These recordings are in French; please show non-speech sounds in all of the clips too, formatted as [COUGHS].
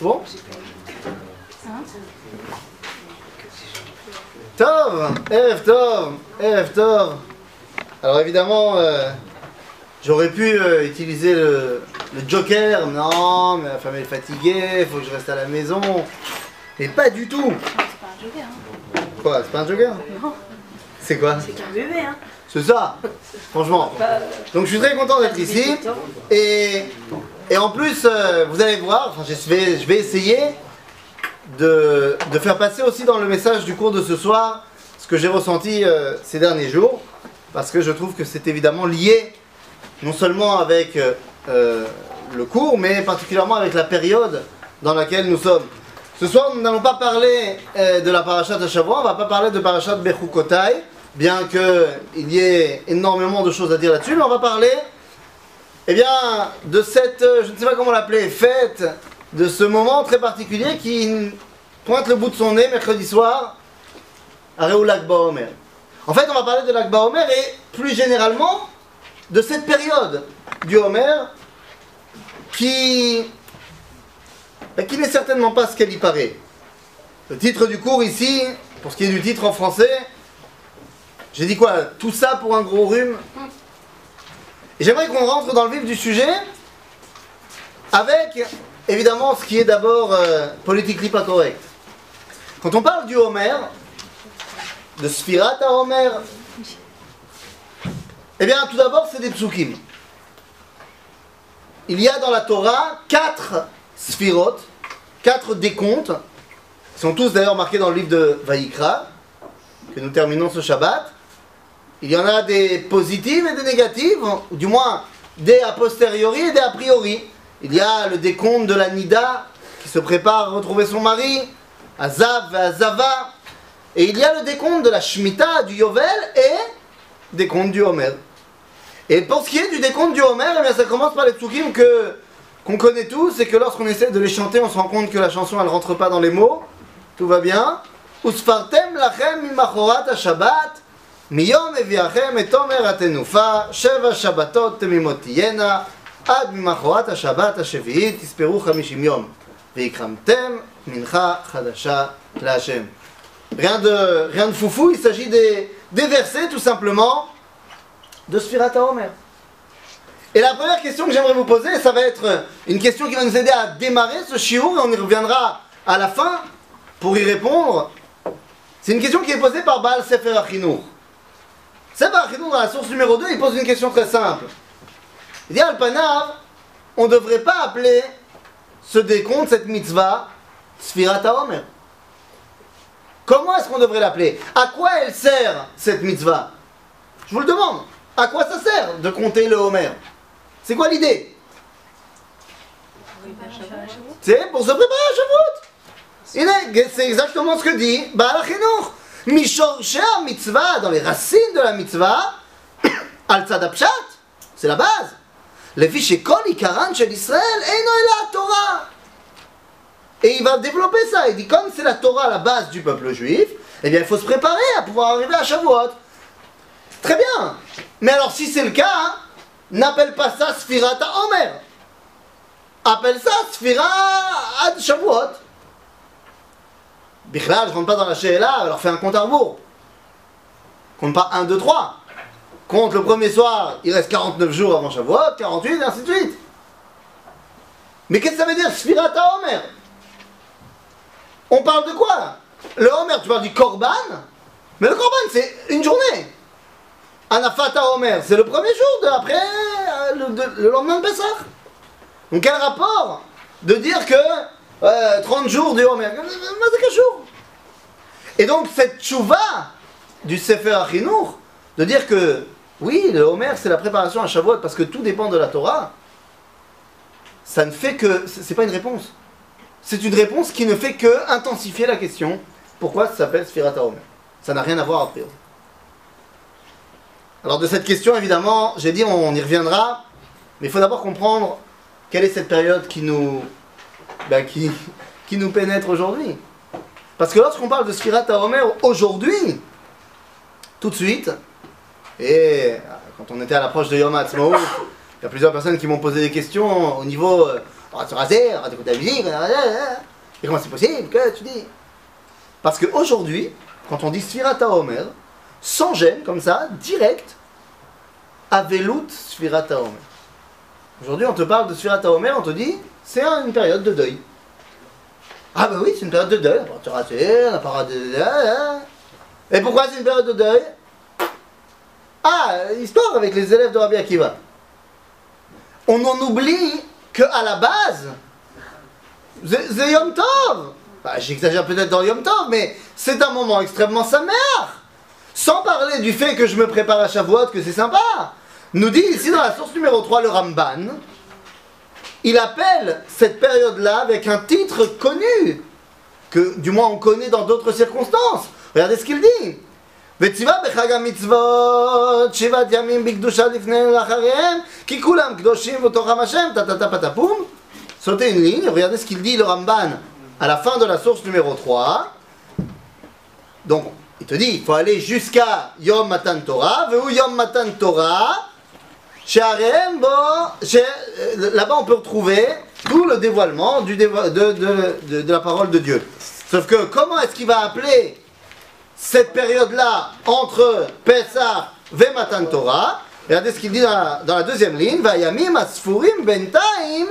Bon Tov Erev Tov Erev Tov Alors évidemment, euh, j'aurais pu euh, utiliser le, le joker. Non, mais la femme est fatiguée, il faut que je reste à la maison. Mais pas du tout C'est pas un joker, hein. Quoi, c'est pas un joker? Non, C'est quoi? C'est qu'un bébé, hein. C'est ça Franchement. Pas, Donc je suis très content d'être ici. Et, et en plus, euh, vous allez voir, je, vais, essayer de, faire passer aussi dans le message du cours de ce soir ce que j'ai ressenti euh, ces derniers jours. Parce que je trouve que c'est évidemment lié non seulement avec euh, le cours, mais particulièrement avec la période dans laquelle nous sommes. Ce soir, nous n'allons pas parler de la parachat de Shavuot, on ne va pas parler de parachat Bechukotai, bien qu'il y ait énormément de choses à dire là-dessus, mais on va parler eh bien, de cette, euh, je ne sais pas comment l'appeler, fête, de ce moment très particulier qui pointe le bout de son nez mercredi soir à Réoulak Baomer. En fait, on va parler de l'Akba Omer et plus généralement de cette période du Homer qui, ben, qui n'est certainement pas ce qu'elle y paraît. Le titre du cours ici, pour ce qui est du titre en français, j'ai dit quoi? Tout ça pour un gros rhume? J'aimerais qu'on rentre dans le vif du sujet avec évidemment ce qui est d'abord euh, politiquement pas correct. Quand on parle du Homer, de Sphirat à Homer, eh bien tout d'abord c'est des psukim. Il y a dans la Torah quatre Sphirot, quatre décomptes, qui sont tous d'ailleurs marqués dans le livre de Vaïkra, que nous terminons ce Shabbat. Il y en a des positives et des négatives, ou du moins des a posteriori et des a priori. Il y a le décompte de la Nida qui se prépare à retrouver son mari, Azav et Azava. Et il y a le décompte de la Shemitah, du Yovel et décompte du Homer. Et pour ce qui est du décompte du Homer, eh bien, ça commence par les psukim que qu'on connaît tous et que lorsqu'on essaie de les chanter, on se rend compte que la chanson elle rentre pas dans les mots. Tout va bien. Lachem Shabbat מיום הביאכם את עומר התנופה, שבע שבתות תמימות תהיינה, עד ממחרת השבת השביעית תספרו חמישים יום, ויקרמתם מנחה חדשה להשם. Rien de, rien de foufou, il s'agit des, des versets tout simplement de Sphirat Omer. Et la première question que j'aimerais vous poser, ça va être une question qui va nous aider à démarrer ce shiur, et on y reviendra à la fin pour y répondre. C'est une question qui est posée par Baal Sefer Achinour. Sefer Achinour, dans la source numéro 2, il pose une question très simple. Il dit Al-Panav, on ne devrait pas appeler ce décompte, cette mitzvah, Sphirat Omer. Comment est-ce qu'on devrait l'appeler? À quoi elle sert cette mitzvah? Je vous le demande. À quoi ça sert de compter le Homer? C'est quoi l'idée? C'est pour se préparer à Shavuot. C'est exactement ce que dit Baal. Mishorcher mitzvah, dans les racines de la mitzvah, [COUGHS] al tzadapshat, c'est la base. Levi shekol ikaran shel Israël, eno la Torah. Et il va développer ça. Il dit comme c'est la Torah la base du peuple juif, eh bien il faut se préparer à pouvoir arriver à Shavuot. Très bien. Mais alors si c'est le cas, hein, n'appelle pas ça Sphirata Omer. Appelle ça Sphira Ad Shavuot. Bichlal, je rentre pas dans la Sheila, alors fais un compte à rebours. Compte pas 1, 2, 3. Compte le premier soir, il reste 49 jours avant Shavuot, 48, et ainsi de suite. Mais qu'est-ce que ça veut dire Sfirat Omer on parle de quoi? Le Homer, tu parles du Korban? Mais le Korban, c'est une journée. Anafata Homer, c'est le premier jour de après euh, le, le lendemain de Pessah. Donc quel rapport de dire que euh, 30 jours du Homer Et donc cette tchouva du Sefer Achinour, de dire que oui, le Homer c'est la préparation à Shavuot parce que tout dépend de la Torah, ça ne fait que. c'est pas une réponse. C'est une réponse qui ne fait que intensifier la question pourquoi ça s'appelle Sphirat Omer. Ça n'a rien à voir a. Alors de cette question, évidemment, j'ai dit on y reviendra, mais il faut d'abord comprendre quelle est cette période qui nous, ben, qui, qui nous pénètre aujourd'hui? Parce que lorsqu'on parle de Sphirat Omer aujourd'hui, tout de suite, et quand on était à l'approche de Yom il y a plusieurs personnes qui m'ont posé des questions au niveau euh, on va se raser, on va écouter la musique, et comment c'est possible? Que tu dis? Parce qu'aujourd'hui, quand on dit Sfirata Omer, sans gêne, comme ça, direct, Avelut Sfirata Omer. Aujourd'hui, on te parle de Sfirata Omer, on te dit, c'est une période de deuil. Ah bah oui, c'est une période de deuil, on va raser, on n'a pas de... Et pourquoi c'est une période de deuil? Ah, histoire avec les élèves de Rabbi Akiva. On en oublie qu'à la base, c'est Yom Tov. Bah, J'exagère peut-être dans Yom Tov, mais c'est un moment extrêmement samer. Sans parler du fait que je me prépare à Shavuot, que c'est sympa. Nous dit ici dans la source numéro 3, le Ramban, il appelle cette période-là avec un titre connu, que du moins on connaît dans d'autres circonstances. Regardez ce qu'il dit. וציווה בחג המצוות שבעת ימים בקדושה לפני ולאחריהם כי כולם קדושים בתוכם השם טה טה טה פטפום Sautez une ligne, regardez ce qu'il dit le Ramban à la fin de la source numéro 3. Donc, il te dit, il faut aller jusqu'à Yom Matan Torah, ou Yom Matan Torah, chez Arem, euh, là-bas, on peut retrouver tout le dévoilement de, la parole de Dieu. Sauf que comment est-ce qu'il va appeler cette période-là entre Pesach et Matan Torah? Regardez ce qu'il dit dans la, deuxième ligne. Vayamim asfurim bentaim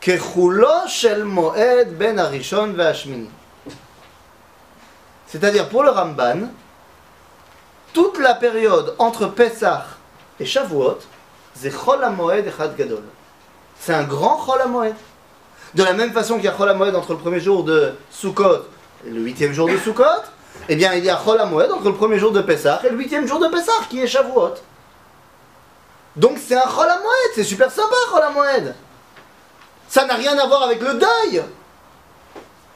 kechulo shel moed ben arishon ve'ashmini. C'est-à-dire pour le Ramban, toute la période entre Pesach et Shavuot, c'est Chol HaMoed Echad Gadol. C'est un grand Chol HaMoed. De la même façon qu'il y a Chol HaMoed entre le premier jour de Sukkot et le huitième jour de Sukkot, eh bien il y a Chol HaMoed entre le premier jour de Pesach et le huitième jour de Pesach qui est Shavuot. Donc c'est un Chol HaMoed, c'est super sympa Chol HaMoed. Ça n'a rien à voir avec le deuil.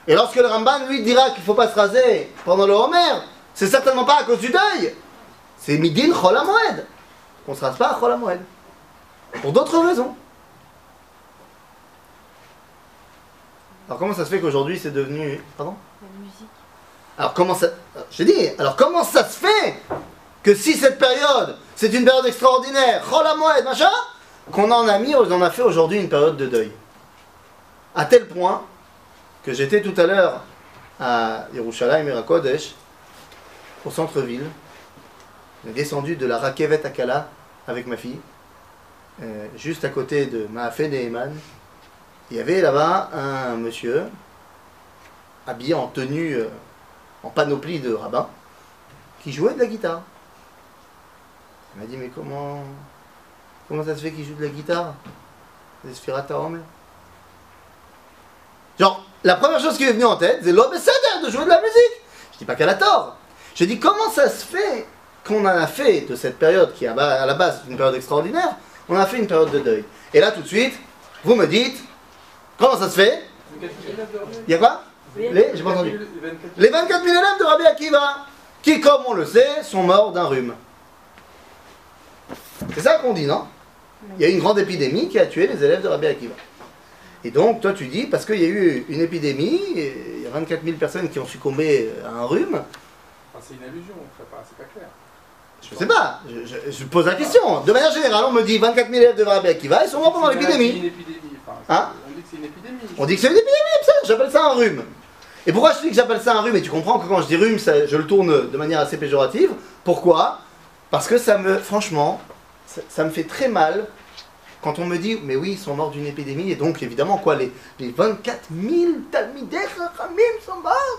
Et lorsque le Ramban lui dira qu'il ne faut pas se raser pendant le Homer, c'est certainement pas à cause du deuil. C'est Midin Chol HaMoed. On ne se rase pas à Chol HaMoed. Pour d'autres raisons. Alors comment ça se fait qu'aujourd'hui c'est devenu... Pardon? La musique. alors comment ça... Je dis, alors comment ça se fait que si cette période, c'est une période extraordinaire, Chol HaMoed, machin, qu'on en a mis, on en a fait aujourd'hui une période de deuil. À tel point que j'étais tout à l'heure à Yerushalayim et Kodesh, au centre-ville, j'ai descendu de la Rakevet Akala avec ma fille, euh, juste à côté de Maafé Neheman. Il y avait là-bas un monsieur habillé en tenue, euh, en panoplie de rabbin, qui jouait de la guitare. Il m'a dit, mais comment, comment ça se fait qu'il joue de la guitare? Omer. Genre, la première chose qui m'est venue en tête, c'est l'homme de jouer de la musique. Je dis pas qu'elle a tort. Je dis, comment ça se fait qu'on a fait de cette période, qui à la base une période extraordinaire, on a fait une période de deuil. Et là, tout de suite, vous me dites, comment ça se fait? Il y a quoi? Les pas entendu. Les 24 000 élèves de Rabbi Akiva, qui, comme on le sait, sont morts d'un rhume. C'est ça qu'on dit, non? Il y a eu une grande épidémie qui a tué les élèves de Rabbi Akiva. Et donc, toi, tu dis, parce qu'il y a eu une épidémie, il y a 24 000 personnes qui ont succombé à un rhume, c'est une allusion, c'est pas clair. Je sais pas, je, je- je pose la question. De manière générale, on me dit 24 000 élèves de Rabbi Akiva, ils sont morts pendant C'est une l'épidémie. épidémie. Enfin, Hein on dit que c'est une épidémie. On dit que c'est une épidémie, ça, j'appelle ça un rhume. Et pourquoi je dis que j'appelle ça un rhume? Et tu comprends que quand je dis rhume, ça- je le tourne de manière assez péjorative. Pourquoi? Parce que ça me, franchement, ça, ça me fait très mal quand on me dit, mais oui, ils sont morts d'une épidémie, et donc évidemment, quoi, les, les 24 000 Talmidei Chachamim sont morts?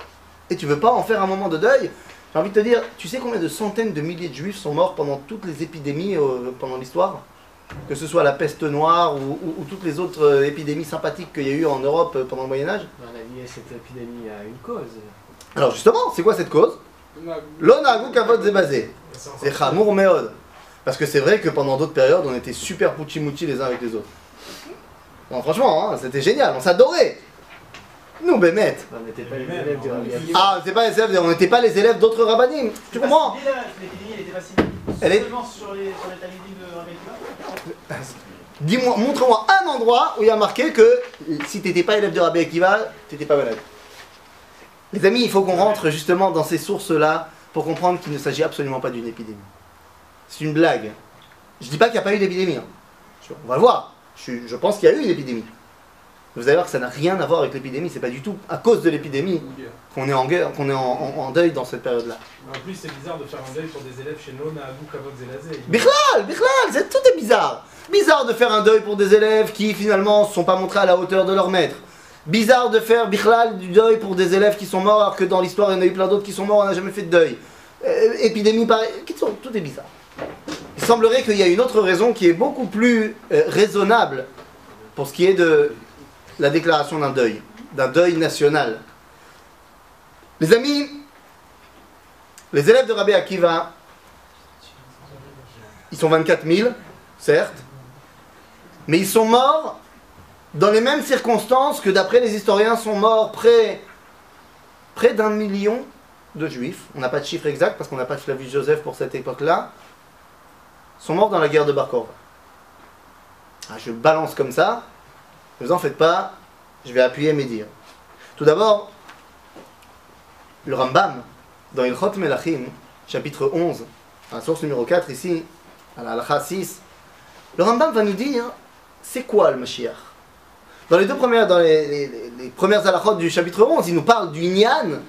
Et tu veux pas en faire un moment de deuil? J'ai envie de te dire, tu sais combien de centaines de milliers de juifs sont morts pendant toutes les épidémies euh, pendant l'histoire? Que ce soit la peste noire ou, ou- ou toutes les autres euh, épidémies sympathiques qu'il y a eu en Europe euh, pendant le Moyen Âge? On a lié cette épidémie à une cause. Alors justement, c'est quoi cette cause? L'onagou kavod zebazé. C'est chamour meod. Parce que c'est vrai que pendant d'autres périodes, on était super pouchi-mouchi les uns avec les autres. Non, franchement, hein, c'était génial, on s'adorait. Nous, Bémet. On n'était pas les élèves du Rabbi Akiva. Ah, c'est pas les élèves, on n'était pas les élèves d'autres rabbinim. Tu comprends elle était facile. Elle est- Seulement sur les, sur les de Rabbi Dis-moi, montre-moi un endroit où il y a marqué que si t'étais pas élève de Rabbi Akiva, t'étais pas malade. Les amis, il faut qu'on rentre justement dans ces sources-là pour comprendre qu'il ne s'agit absolument pas d'une épidémie. C'est une blague. Je dis pas qu'il n'y a pas eu d'épidémie. hein. On va le voir. Je, je pense qu'il y a eu une épidémie. Vous allez voir que ça n'a rien à voir avec l'épidémie, c'est pas du tout à cause de l'épidémie qu'on est, en, guerre- qu'on est en, en- en deuil dans cette période-là. En plus, c'est bizarre de faire un deuil pour des élèves chez Nona, Abou, Kavod, Zelazé. Bichlal, Bichlal, tout est bizarre. Bizarre de faire un deuil pour des élèves qui finalement ne sont pas montrés à la hauteur de leur maître. Bizarre de faire Bichlal du deuil pour des élèves qui sont morts alors que dans l'histoire il y en a eu plein d'autres qui sont morts, on n'a jamais fait de deuil. Euh, épidémie pareil, tout est bizarre. Il semblerait qu'il y a une autre raison qui est beaucoup plus euh, raisonnable pour ce qui est de la déclaration d'un deuil, d'un deuil national. Les amis, les élèves de Rabbi Akiva, ils sont 24 000, certes, mais ils sont morts dans les mêmes circonstances que d'après les historiens sont morts près, près d'un million de juifs. On n'a pas de chiffre exact parce qu'on n'a pas de Flavius Joseph pour cette époque-là. Sont morts dans la guerre de Bar Korva. Ah, je balance comme ça, ne vous en faites pas, je vais appuyer mes dires. Tout d'abord, le Rambam, dans Ilchot Melachim, chapitre 11, à la source numéro 4 ici, à la halakha 6, le Rambam va nous dire c'est quoi le Mashiach? Dans les deux premières, dans les, premières halakhot du chapitre 11, il nous parle du Inyan,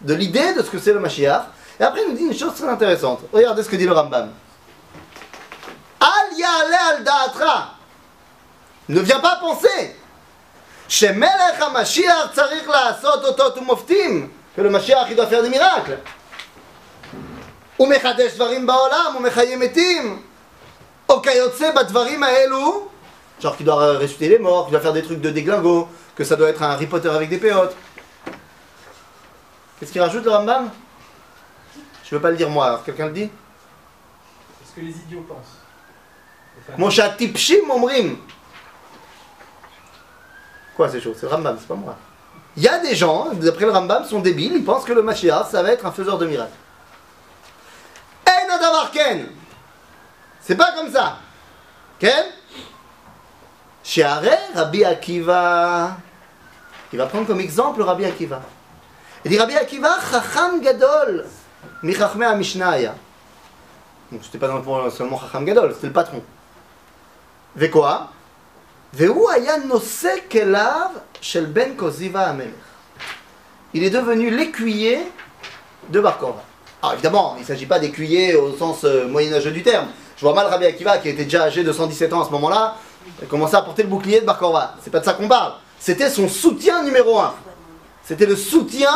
de l'idée de ce que c'est le Mashiach, et après il nous dit une chose très intéressante. Regardez ce que dit le Rambam. Al al. Ne viens pas penser שמלך המשיח צריך לעשות אותות ומופתים, que le Mashiach il doit faire des miracles. הוא מחדש דברים בעולם, הוא מחיה מתים. או כיוצא בדברים האלו, genre qu'il doit ressusciter les morts, qu'il doit faire des trucs de déglingo, que ça doit être un Harry Potter avec des péotes. Qu'est-ce qu'il rajoute le Rambam Je veux pas le dire moi, alors quelqu'un le dit C'est ce que les idiots pensent. Enfin, Mon chat tipshim omrim. ces choses? C'est Rambam, c'est pas moi. Il y a des gens, d'après le Rambam, sont débiles, ils pensent que le Mashiach, ça va être un faiseur de miracles. Eh, en C'est pas comme ça. Ken? Sheare Rabbi Akiva. Il va prendre comme exemple Rabbi Akiva. Il dit Rabbi Akiva, Chacham Gadol, Michachme Mishnaya. Donc c'était pas seulement Chacham Gadol, c'était le patron. Vekoa? Ben il est devenu l'écuyer de Barkova. Alors évidemment, il ne s'agit pas d'écuyer au sens euh, moyenâgeux du terme. Je vois mal Rabbi Akiva, qui était déjà âgé de 117 ans à ce moment-là, commencer à porter le bouclier de Barkova. C'est pas de ça qu'on parle. C'était son soutien numéro un. C'était le soutien.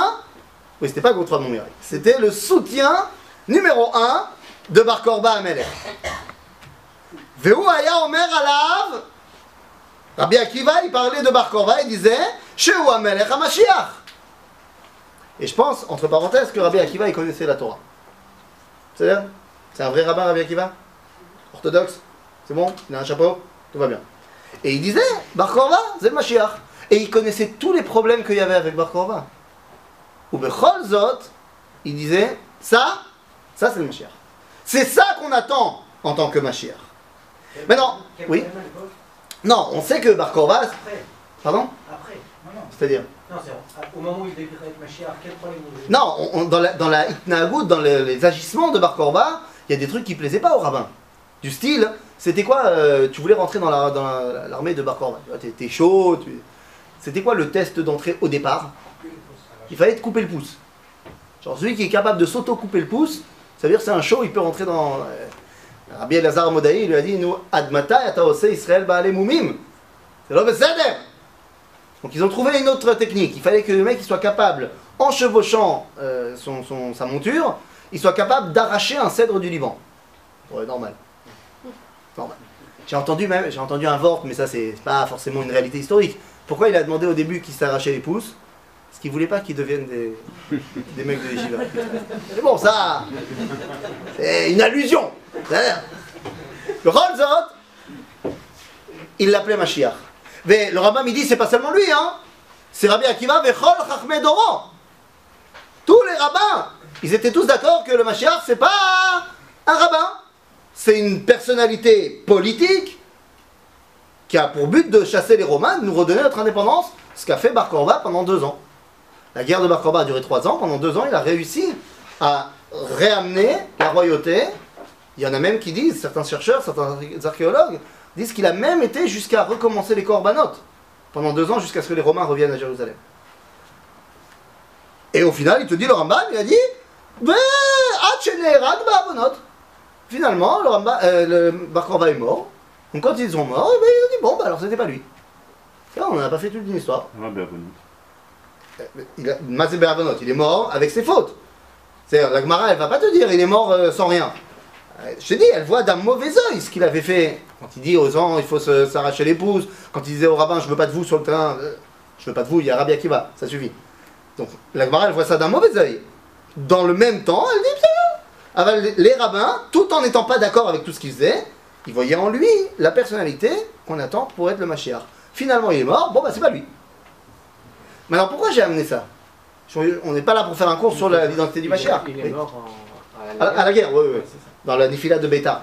Oui, c'était pas Gautroy de C'était le soutien numéro un de Bar Korba à Melech. Vehu Aya Omer Alav ah. Rabbi Akiva, il parlait de Bar Korva, il disait Shehu Amelech HaMashiach. Et je pense, entre parenthèses, que Rabbi Akiva, il connaissait la Torah. C'est-à-dire C'est un vrai rabbin, Rabbi Akiva? Orthodoxe? C'est bon? Il a un chapeau? Tout va bien. Et il disait Bar Korva, c'est le Mashiach. Et il connaissait tous les problèmes qu'il y avait avec Bar Korva. Ou Bechol Zot, il disait Ça, ça c'est le Mashiach. C'est ça qu'on attend en tant que Mashiach. Maintenant, oui? Non, on sait que Bar Korba, Après, pardon après. Non, non. C'est-à-dire Non, c'est au moment où il déclarait avec Machiar, quel problème avait Non, on- on- dans la, dans la dans le- les agissements de Bar Korba, il y a des trucs qui plaisaient pas au rabbin. Du style, c'était quoi euh, Tu voulais rentrer dans la- dans la- l'armée de Bar Korba. Tu vois, T'es chaud. tu- C'était quoi le test d'entrée au départ? Il fallait te couper le pouce. Genre celui qui est capable de s'auto-couper le pouce, ça veut dire que c'est un show, il peut rentrer dans... euh, Elazar Modaï il lui a dit, nous, yataose Israël ba'ale mumim. C'est là, beseder. Donc ils ont trouvé une autre technique. Il fallait que le mec soit capable, en chevauchant euh, sa monture, il soit capable d'arracher un cèdre du Liban. Ouais, normal. J'ai entendu j'ai entendu un vort, mais ça c'est pas forcément une réalité historique. Pourquoi il a demandé au début qu'il s'arrachait les pouces? Parce qu'il voulait pas qu'ils deviennent des, mecs de yeshiva. Mais bon, ça, c'est une allusion. Le Rolzot, il l'appelait Mashiach. Mais le rabbin il dit c'est pas seulement lui, hein. C'est Rabbi Akiva Vechol Chachmei Doro. Tous les rabbins, ils étaient tous d'accord que le Mashiach c'est pas un rabbin. C'est une personnalité politique qui a pour but de chasser les Romains, de nous redonner notre indépendance, ce qu'a fait Bar Korba pendant deux ans. La guerre de Bar Korba a duré trois ans. Pendant deux ans, il a réussi à réamener la royauté. Il y en a même qui disent, certains chercheurs, certains archéologues, disent qu'il a même été jusqu'à recommencer les corbanotes. pendant deux ans jusqu'à ce que les Romains reviennent à Jérusalem. Et au final, il te dit, le Rambam, il a dit, Ba'avonot. Finalement, le, Rambam, euh, le Bar est mort. Donc quand ils sont morts, eh ben, il a dit, bon, bah alors c'était pas lui. On n'a pas fait toute une histoire. Ah, bon. Il a, il est mort avec ses fautes. C'est-à-dire, la Gemara, elle va pas te dire, il est mort euh, sans rien. Euh, Je te dis, elle voit d'un mauvais œil ce qu'il avait fait. Quand il dit aux gens, il faut s'arracher les pouces. Quand il disait au rabbin, je veux pas de vous sur le terrain. euh, Je veux pas de vous, il y a Rabbi Akiva. Ça suffit. Donc, la Gemara, elle voit ça d'un mauvais œil. Dans le même temps, elle dit. Ah ben, les- rabbins, tout en n'étant pas d'accord avec tout ce qu'il faisait, ils voyaient en lui la personnalité qu'on attend pour être le Mashiach. Finalement, il est mort, bon, bah, c'est pas lui. Mais alors, pourquoi j'ai amené ça? On n'est pas là pour faire un cours sur l'identité du Mashiach. Il est mort en- à la à la guerre, oui, oui. Ouais. Dans la défilade de Beta.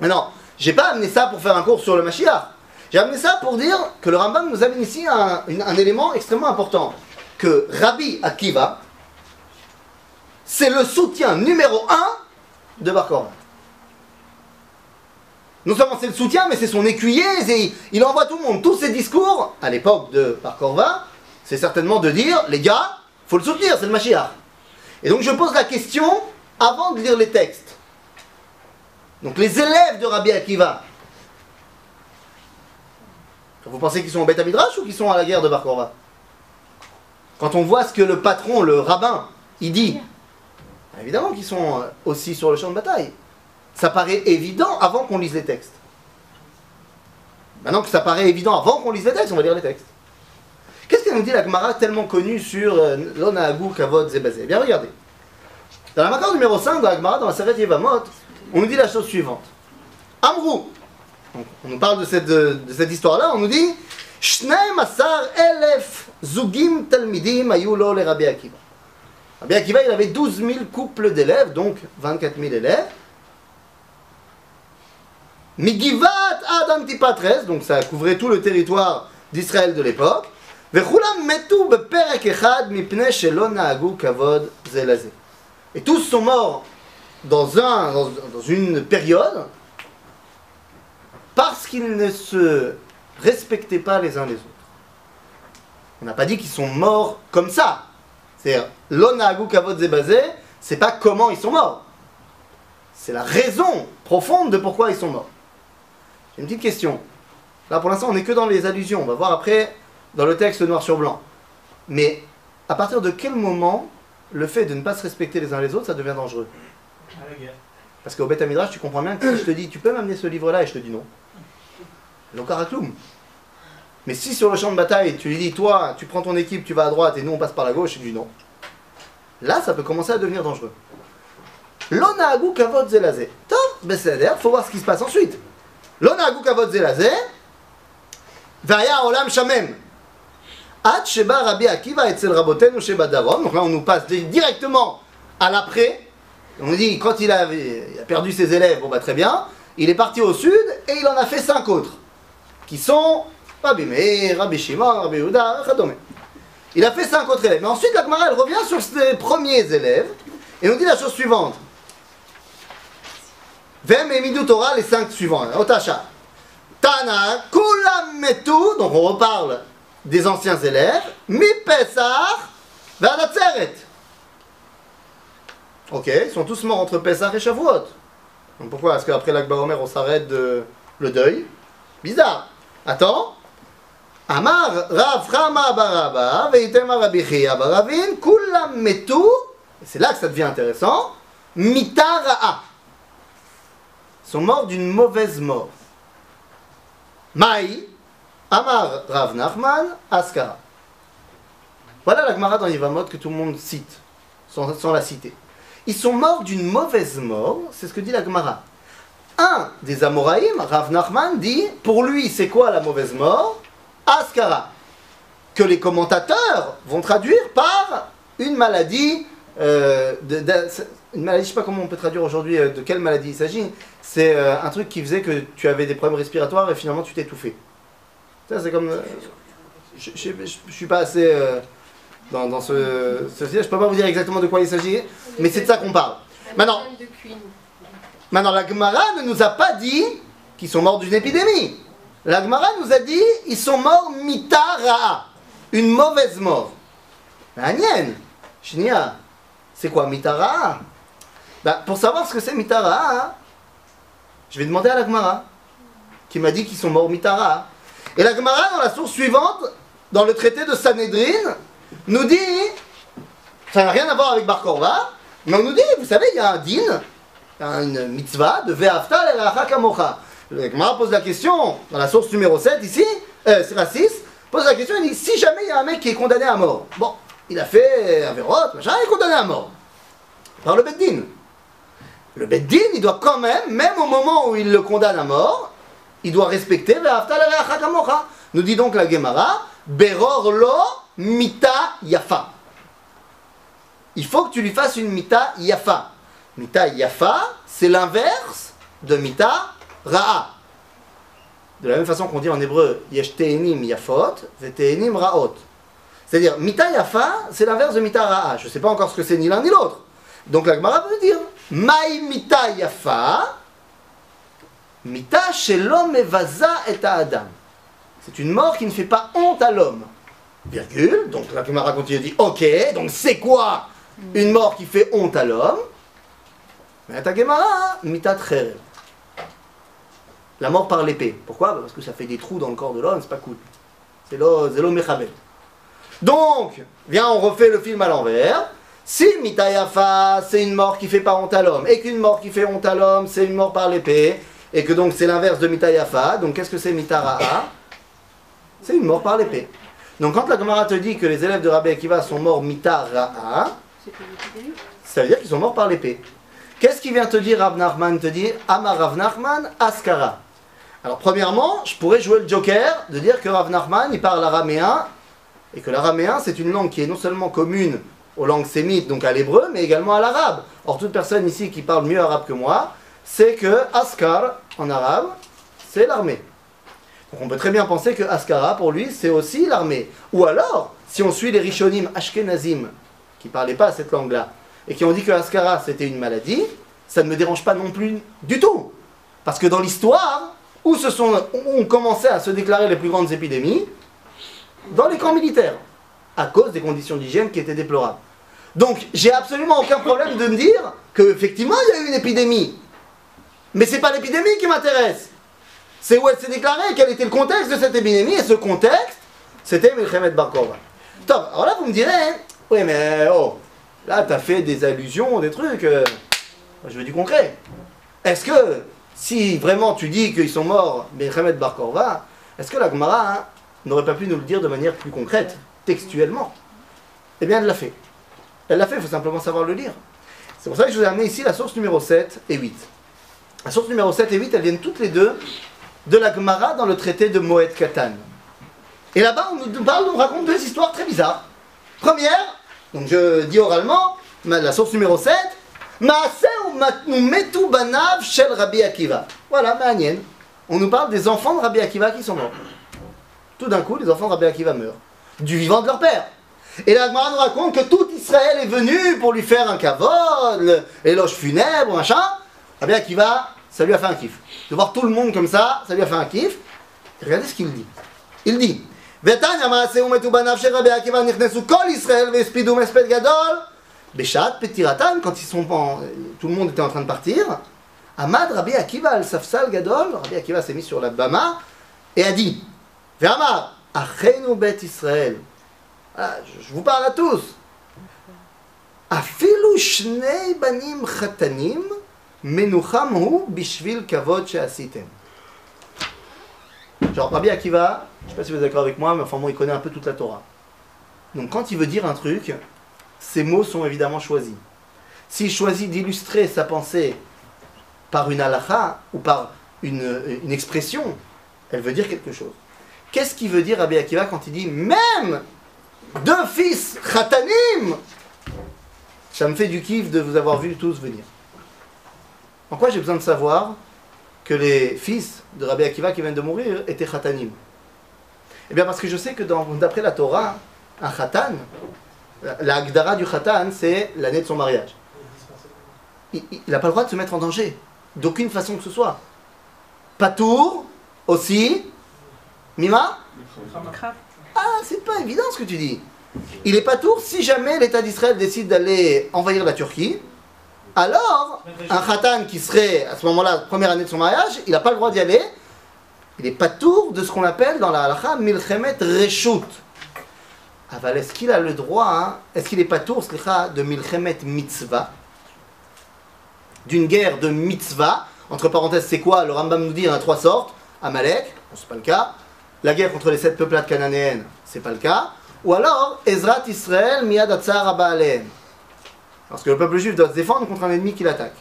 Mais non, j'ai pas amené ça pour faire un cours sur le Mashiach. J'ai amené ça pour dire que le Rambam nous amène ici un, une- un élément extrêmement important. Que Rabbi Akiva, c'est le soutien numéro un de Bar. Non seulement c'est le soutien, mais c'est son écuyer, il envoie tout le monde. Tous ses discours, à l'époque de Bar Korva, c'est certainement de dire, les gars, faut le soutenir, c'est le Mashiach. Et donc je pose la question avant de lire les textes. Donc les élèves de Rabbi Akiva, vous pensez qu'ils sont au Beth Midrash ou qu'ils sont à la guerre de Bar Quand on voit ce que le patron, le rabbin, il dit, évidemment qu'ils sont euh, aussi sur le champ de bataille. Ça paraît évident avant qu'on lise les textes. Maintenant que ça paraît évident avant qu'on lise les textes, on va lire les textes. Nous dit la Gemara tellement connue sur euh, l'Onahagu Kavod Zebazé bien regardez. Dans la Makar numéro 5 de la Gemara, dans la Seret Yevamot, on nous dit la chose suivante. Amrou. On nous parle de cette, de, cette histoire-là, on nous dit Elef Zugim Talmidim Ayulo le Rabbi Akiva. Rabbi Akiva, il avait 12 000 couples d'élèves, donc 24 000 élèves. Migivat ad Antipatres, donc ça couvrait tout le territoire d'Israël de l'époque. Et tous sont morts dans, un, dans, une période parce qu'ils ne se respectaient pas les uns les autres. On n'a pas dit qu'ils sont morts comme ça. C'est-à-dire, l'onagu kavod zebazé, c'est pas comment ils sont morts. C'est la raison profonde de pourquoi ils sont morts. J'ai une petite question. Là, pour l'instant, on n'est que dans les allusions. On va voir après dans le texte noir sur blanc. Mais à partir de quel moment le fait de ne pas se respecter les uns les autres, ça devient dangereux? Parce qu'au Beth Midrash, tu comprends bien que si je te dis, tu peux m'amener ce livre-là, et je te dis non. Donc Harakloum. Mais si sur le champ de bataille, tu lui dis, toi, tu prends ton équipe, tu vas à droite, et nous, on passe par la gauche, et tu dis non. Là, ça peut commencer à devenir dangereux. L'onagou kavod zelazé. Besséder, faut voir ce qui se passe ensuite. L'onagou kavod zelazé, vaya olam shamem. Sheba Rabbi Akiva Rabotenu Sheba Donc là, on nous passe directement à l'après. On nous dit, quand il a, perdu ses élèves, bon bah très bien, il est parti au sud et il en a fait cinq autres, qui sont Rabbi Meir, Rabbi Shimon, Rabbi Yehuda, Il a fait cinq autres élèves. Mais ensuite, la Gemara, elle revient sur ses premiers élèves et nous dit la chose suivante. Vem et Midou Torah, les cinq suivants. Otacha. Tana, Kulam Metu, donc on reparle des anciens élèves, Mi Pesach, Vadatzeret. Ok, ils sont tous morts entre Pesach et Shavuot. Donc pourquoi est-ce qu'après l'Akba Omer on s'arrête de le deuil? Bizarre. Attends. Amar Rav Baraba, Kulam Metu, et c'est là que ça devient intéressant, Mitara'a. Ils sont morts d'une mauvaise mort. Maï, Amar Rav Nachman, Askara. Voilà la Gemara dans Yivamot que tout le monde cite, sans, la citer. Ils sont morts d'une mauvaise mort, c'est ce que dit la Gemara. Un des Amoraïm, Rav Nachman, dit pour lui, c'est quoi la mauvaise mort? Askara. Que les commentateurs vont traduire par une maladie. euh, une maladie, je sais pas comment on peut traduire aujourd'hui euh, de quelle maladie il s'agit. C'est euh, un truc qui faisait que tu avais des problèmes respiratoires et finalement tu t'étouffais. Ça, c'est comme. euh, je, je, je- suis pas assez euh, dans, dans ce, ce sujet. Je peux pas vous dire exactement de quoi il s'agit, mais c'est de ça qu'on parle. Maintenant, Maintenant, la Gemara ne nous a pas dit qu'ils sont morts d'une épidémie. La Gemara nous a dit ils sont morts mitara, une mauvaise mort. Agnien, Shnia, c'est quoi mitara bah, Pour savoir ce que c'est mitara, je vais demander à la Gemara, qui m'a dit qu'ils sont morts mitara. Et la Gemara, dans la source suivante, dans le traité de Sanhedrin, nous dit, ça n'a rien à voir avec Bar Korva, mais on nous dit, vous savez, il y a un din, une mitzvah de Ve'afta et kamocha. Le Gemara pose la question, dans la source numéro 7 ici, euh, c'est la 6, pose la question, il dit, si jamais il y a un mec qui est condamné à mort, bon, il a fait Averot, machin, il est condamné à mort, par le Beddin. Le Beddin, il doit quand même, même au moment où il le condamne à mort, il doit respecter. Nous dit donc la Gemara, Beror lo mita yafa. Il faut que tu lui fasses une mita yafa. Mita yafa, c'est l'inverse de mita ra'a. De la même façon qu'on dit en hébreu yesh te'enim yafot, ve'te'enim ra'ot. C'est-à-dire, mita yafa, c'est l'inverse de mita ra'a. Je ne sais pas encore ce que c'est ni l'un ni l'autre. Donc la Gemara peut dire, mai mita yafa, mita shelo mevaza et adam. C'est une mort qui ne fait pas honte à l'homme. Virgule. Donc la Gemara continue dit, ok, donc c'est quoi une mort qui fait honte à l'homme? Mais ta Gemara, mitat La mort par l'épée. Pourquoi? Parce que ça fait des trous dans le corps de l'homme, c'est pas cool. C'est l'homme mechabet. Donc, viens, on refait le film à l'envers. Si mitayafa, c'est une mort qui fait pas honte à l'homme, et qu'une mort qui fait honte à l'homme, c'est une mort par l'épée, et que donc c'est l'inverse de mitayafa, donc qu'est-ce que c'est mitara'a c'est une mort par l'épée. Donc quand la Gemara te dit que les élèves de Rabbi Akiva sont morts mitara'a, ça veut dire qu'ils sont morts par l'épée. Qu'est-ce qui vient te dire Rav Nachman? Te dit Amar Rav Nachman Askara. Alors premièrement, je pourrais jouer le joker de dire que Rav Nachman il parle araméen et que l'araméen c'est une langue qui est non seulement commune aux langues sémites, donc à l'hébreu, mais également à l'arabe. Or toute personne ici qui parle mieux arabe que moi, c'est que Askar en arabe, c'est l'armée. Donc on peut très bien penser que Askara, pour lui, c'est aussi l'armée. Ou alors, si on suit les Rishonim Ashkenazim, qui ne parlaient pas cette langue-là, et qui ont dit que Askara, c'était une maladie, ça ne me dérange pas non plus du tout. Parce que dans l'histoire, où se sont, on commençait à se déclarer les plus grandes épidémies? Dans les camps militaires, à cause des conditions d'hygiène qui étaient déplorables. Donc, j'ai absolument aucun problème de me dire qu'effectivement, il y a eu une épidémie. Mais ce n'est pas l'épidémie qui m'intéresse c'est où elle s'est déclarée, quel était le contexte de cette épidémie, et ce contexte, c'était Milchemet Barkova. Top, alors là vous me direz, oui mais oh, là tu as fait des allusions, des trucs, euh, je veux du concret. Est-ce que, si vraiment tu dis qu'ils sont morts, Milchemet Barkova, est-ce que la Gemara hein, n'aurait pas pu nous le dire de manière plus concrète, textuellement? Eh bien elle l'a fait. Elle l'a fait, il faut simplement savoir le lire. C'est pour ça que je vous ai amené ici la source numéro 7 et 8. La source numéro 7 et 8, elles viennent toutes les deux de la Gemara dans le traité de Moed Katan. Et là-bas, on nous parle, on raconte deux histoires très bizarres. Première, donc je dis oralement, la source numéro 7, metu banav shel Rabbi Akiva. Voilà, Ma'anien. On nous parle des enfants de Rabbi Akiva qui sont morts. Tout d'un coup, les enfants de Rabbi Akiva meurent. Du vivant de leur père. Et la Gemara nous raconte que tout Israël est venu pour lui faire un kavod, l'éloge funèbre, machin. Rabbi Akiva ça lui a fait un kiff. De voir tout le monde comme ça, ça lui a fait un kiff. regardez ce qu'il dit. Il dit quand ils sont tout le monde était en train de partir, Amad Rabbi Akiva al Safsal Gadol, Rabbi Akiva s'est mis sur la bama et a dit Ve'amar, Achenu Bet Israël. Ah, je vous parle à tous. Afilu Shnei Banim Chatanim Menucham bishvil kavod she'asitem. Genre, Rabbi Akiva, je ne sais pas si vous êtes d'accord avec moi, mais enfin, moi, il connaît un peu toute la Torah. Donc, quand il veut dire un truc, ses mots sont évidemment choisis. S'il choisit d'illustrer sa pensée par une halakha ou par une, une expression, elle veut dire quelque chose. Qu'est-ce qu'il veut dire Rabbi Akiva quand il dit même deux fils khatanim? Ça me fait du kiff de vous avoir vu tous venir. En quoi j'ai besoin de savoir que les fils de Rabbi Akiva qui viennent de mourir étaient khatanim? Eh bien parce que je sais que d'après la Torah, un khatan, la gdara du khatan, c'est l'année de son mariage. Il n'a pas le droit de se mettre en danger, d'aucune façon que ce soit. Patour, aussi, Mima? Ah, c'est pas évident ce que tu dis. Il est pas tour si jamais l'État d'Israël décide d'aller envahir la Turquie. Alors, un khatan qui serait à ce moment-là, première année de son mariage, il n'a pas le droit d'y aller. Il n'est pas tour de ce qu'on appelle dans la halakha milchemet reshut. Aval, est-ce qu'il a le droit, hein, est-ce qu'il n'est pas tour, de milchemet mitzvah? D'une guerre de mitzvah. Entre parenthèses, c'est quoi? Le Rambam nous dit il y en a trois sortes. Amalek, bon, c'est pas le cas. La guerre contre les sept peuplades cananéennes, c'est pas le cas. Ou alors, Ezrat Israël miyad atzar. Parce que le peuple juif doit se défendre contre un ennemi qui l'attaque.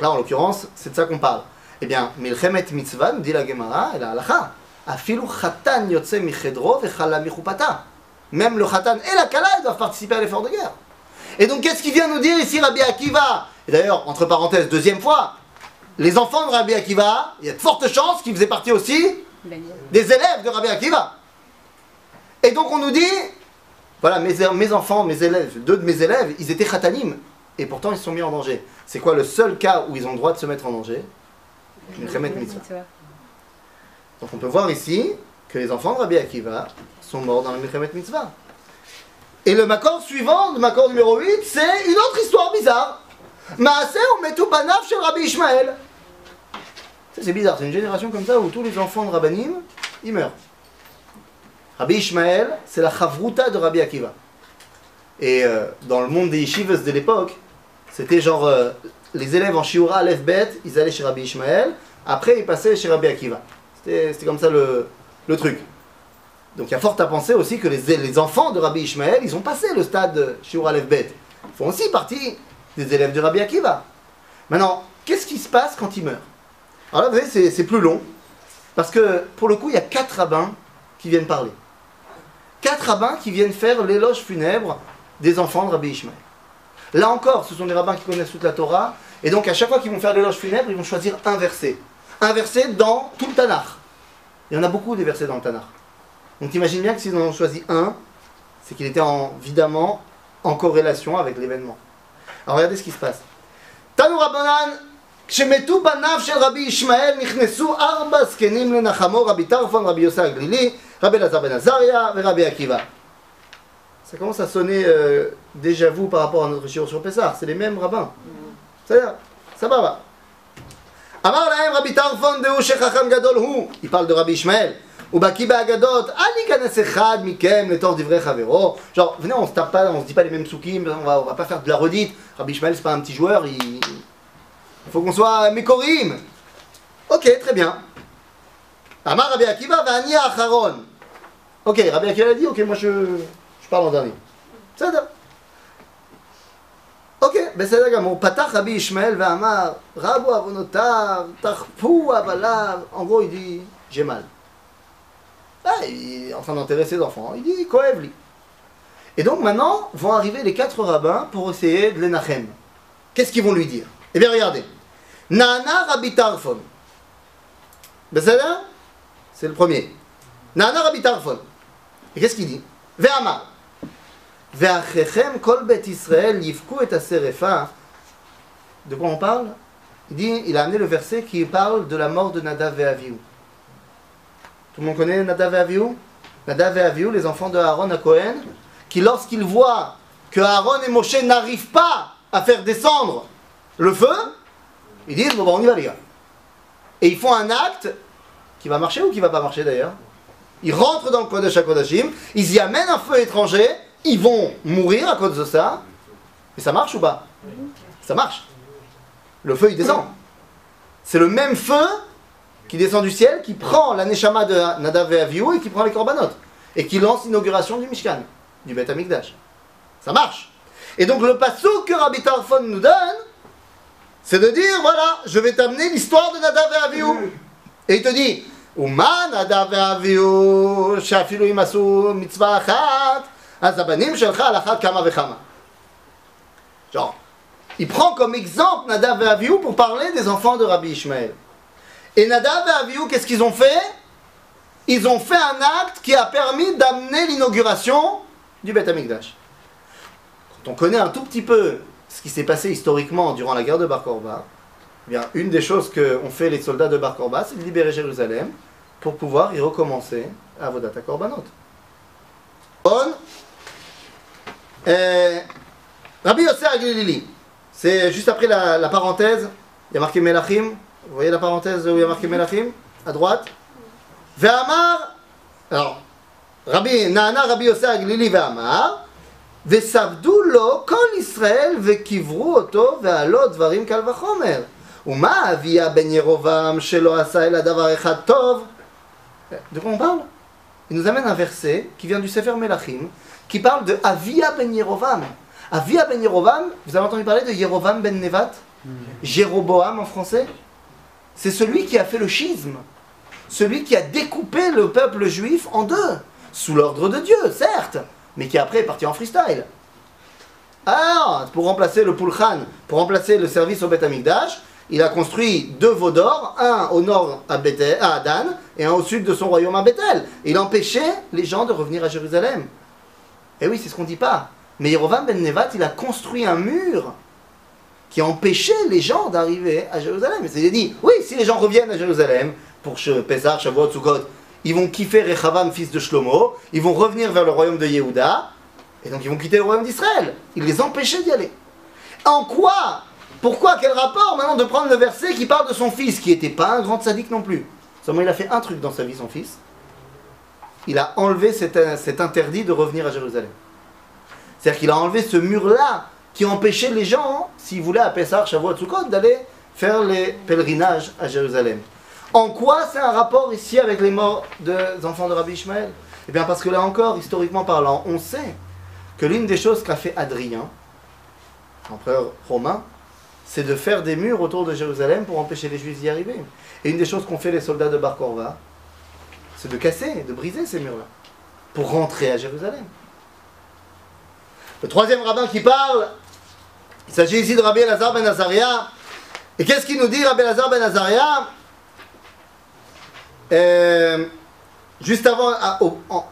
Là, en l'occurrence, c'est de ça qu'on parle. Eh bien, Milchemet Mitzvah, nous dit la Gemara et la Halacha, Afilu Chatan Yotze Michedro Vechala Michupata. Même le Chatan et la Kala, ils doivent participer à l'effort de guerre. Et donc, qu'est-ce qu'il vient nous dire ici, Rabbi Akiva? Et d'ailleurs, entre parenthèses, deuxième fois, les enfants de Rabbi Akiva, il y a de fortes chances qu'ils faisaient partie aussi des élèves de Rabbi Akiva. Et donc, on nous dit, voilà, mes, mes enfants, mes élèves, deux de mes élèves, ils étaient khatanim. Et pourtant, ils se sont mis en danger. C'est quoi le seul cas où ils ont le droit de se mettre en danger? Milchemet mitzvah. Donc on peut voir ici que les enfants de Rabbi Akiva sont morts dans la Milchemet Mitzvah. Et le Makor suivant, le Makor numéro 8, c'est une autre histoire bizarre. Maaseh ou Metu Banav chez Rabbi Ishmael. Ça, C'est bizarre, c'est une génération comme ça où tous les enfants de Rabbanim, ils meurent. Rabbi Ishmael, c'est la chavruta de Rabbi Akiva. Et euh, dans le monde des yeshivas de l'époque, c'était genre euh, les élèves en shiura, Aleph Bet, ils allaient chez Rabbi Ishmael, après ils passaient chez Rabbi Akiva. C'était comme ça le, le truc. Donc il y a fort à penser aussi que les, les enfants de Rabbi Ishmael, ils ont passé le stade shiura, Aleph Bet. Ils font aussi partie des élèves de Rabbi Akiva. Maintenant, qu'est-ce qui se passe quand ils meurent? Alors là, vous voyez, c'est plus long, parce que pour le coup, il y a quatre rabbins qui viennent parler Quatre rabbins qui viennent faire l'éloge funèbre des enfants de Rabbi Ishmael. Là encore, ce sont des rabbins qui connaissent toute la Torah, et donc à chaque fois qu'ils vont faire l'éloge funèbre, ils vont choisir un verset. Un verset dans tout le Tanakh. Il y en a beaucoup des versets dans le Tanakh. Donc t'imagines bien que s'ils en ont choisi un, c'est qu'il était en- évidemment en corrélation avec l'événement. Alors regardez ce qui se passe. Tanu Rabbanan, כשמתו בניו של רבי ישמעאל נכנסו ארבע זקנים לנחמו, רבי טרפון, רבי יוסי הגלילי, רבי אלעזר בן עזריה ורבי עקיבא. Ça commence à sonner euh, déjà vu par rapport à notre shiur sur Pessah, c'est les mêmes rabbins. C'est-à-dire, ça va, va. אמר להם רבי טרפון דהו שחכם גדול הוא, il parle de רבי ישמעאל, ובקיא באגדות, אל ייכנס אחד מכם לתוך דברי חברו. Genre, venez, on se tape pas, on se dit pas les mêmes soukim, on va, on va pas faire de la redite. Rabbi Ishmael, c'est pas un petit joueur, il, il faut qu'on soit mécorim. Ok, très bien. Amar Rabbi Akiva va Ania Acharon. Ok, Rabbi Akiva a dit, ok, moi je, je parle en dernier. C'est ça. Ok, בסדר גמור. פתח רבי ישמעאל ואמר, רבו עוונותיו, תחפו עבליו. En gros, il dit, j'ai mal. Là, il est en train d'enterrer ses enfants. Il dit, Koevli. Et donc maintenant, vont arriver les quatre rabbins pour essayer de l'énachem. Qu'est-ce qu'ils vont lui dire Eh bien, regardez. Nana Rabbi Tarfon. בסדר C'est le premier. Nana Rabbi Tarfon. Et qu'est-ce qu'il dit? Ve'amar. Ve'achechem kol bet Israël yifku et aserefa. De quoi on parle? Il dit, il a amené le verset qui parle de la mort de Nadav et Avihu. Tout le monde connaît Nadav et Avihu? Nadav et Avihu, les enfants de Aaron à Cohen, qui lorsqu'ils voient que Aaron et Moshe n'arrivent pas à faire descendre le feu, ils disent, bon, bah, on y va les gars. Et ils font un acte qui va marcher ou qui va pas marcher d'ailleurs? Ils rentrent dans le Kodesh HaKodashim, ils y amènent un feu étranger, ils vont mourir à cause de ça. Et ça marche ou pas? Ça marche. Le feu il descend. C'est le même feu qui descend du ciel, qui prend la Neshama de Nadav et Avihu et qui prend les korbanot. Et qui lance l'inauguration du Mishkan, du Beth Amikdash. Ça marche. Et donc le passou que Rabbi Tarfon nous donne, c'est de dire, voilà, je vais t'amener l'histoire de Nadav et Avihu. Et il te dit, ומה נדב ואביהו שאפילו אם עשו מצווה אחת, אז הבנים שלך על אחת כמה וכמה. Genre, il prend comme exemple Nadav et Avihu pour parler des enfants de Rabbi Ishmael. Et Nadav et Avihu, qu'est-ce qu'ils ont fait Ils ont fait un acte qui a permis d'amener l'inauguration du Beth Amikdash. Quand on connaît un tout petit peu ce qui s'est passé historiquement durant la guerre de Bar Korba, eh bien, une des choses qu'ont fait les soldats de Bar Korba, c'est de libérer Jérusalem pour pouvoir y recommencer à Vodata Korbanot. Bon. Euh, Rabbi Yosef Aglilili, c'est juste après la, la parenthèse, il y a marqué Melachim, vous voyez la parenthèse où il y a marqué Melachim, à droite Ve'amar, alors, Rabbi, Nana Rabbi Yosef Aglili ve'amar, וסבדו לו כל ישראל וקברו אותו ועלו דברים קל וחומר. ומה אביה בן ירובעם שלא עשה אלא דבר אחד טוב? De quoi on parle Il nous amène un verset qui vient du Sefer Melachim, qui parle de Avia ben Yerovam. Avia ben Yerovam, vous avez entendu parler de Yerovam ben Nevat Jéroboam en français C'est celui qui a fait le schisme, celui qui a découpé le peuple juif en deux, sous l'ordre de Dieu, certes, mais qui après est parti en freestyle. Alors, pour remplacer le Pulchan, pour remplacer le service au Beth Amikdash, il a construit deux veaux d'or, un au nord à, Bethel, à Dan et un au sud de son royaume à Bethel. Il empêchait les gens de revenir à Jérusalem. Et oui, c'est ce qu'on dit pas. Mais Yerovam ben Nevat, il a construit un mur qui empêchait les gens d'arriver à Jérusalem. Et c'est dit, oui, si les gens reviennent à Jérusalem pour Pesach, Shavuot, Sukkot, ils vont kiffer Rechavam, fils de Shlomo, ils vont revenir vers le royaume de Yehuda, et donc ils vont quitter le royaume d'Israël. Il les empêchait d'y aller. En quoi Pourquoi Quel rapport maintenant de prendre le verset qui parle de son fils, qui n'était pas un grand sadique non plus? Seulement il a fait un truc dans sa vie, son fils. Il a enlevé cet, cet interdit de revenir à Jérusalem. C'est-à-dire qu'il a enlevé ce mur-là qui empêchait les gens, s'ils voulaient à Pessah, Shavuot, Sukkot, d'aller faire les pèlerinages à Jérusalem. En quoi c'est un rapport ici avec les morts des enfants de Rabbi Ishmael? Eh bien parce que là encore, historiquement parlant, on sait que l'une des choses qu'a fait Adrien, empereur romain, c'est de faire des murs autour de Jérusalem pour empêcher les Juifs d'y arriver. Et une des choses qu'ont fait les soldats de Bar Korva, c'est de casser, de briser ces murs-là, pour rentrer à Jérusalem. Le troisième rabbin qui parle, il s'agit ici de Rabbi Elazar ben Azaria. Et qu'est-ce qu'il nous dit, Rabbi Elazar ben Azaria? Euh, Juste avant,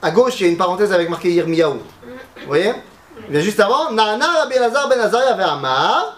à, gauche, il y a une parenthèse avec marqué Yirmiyahu. Vous voyez? Juste avant, Nana Rabbi Elazar ben Azaria ve'amar,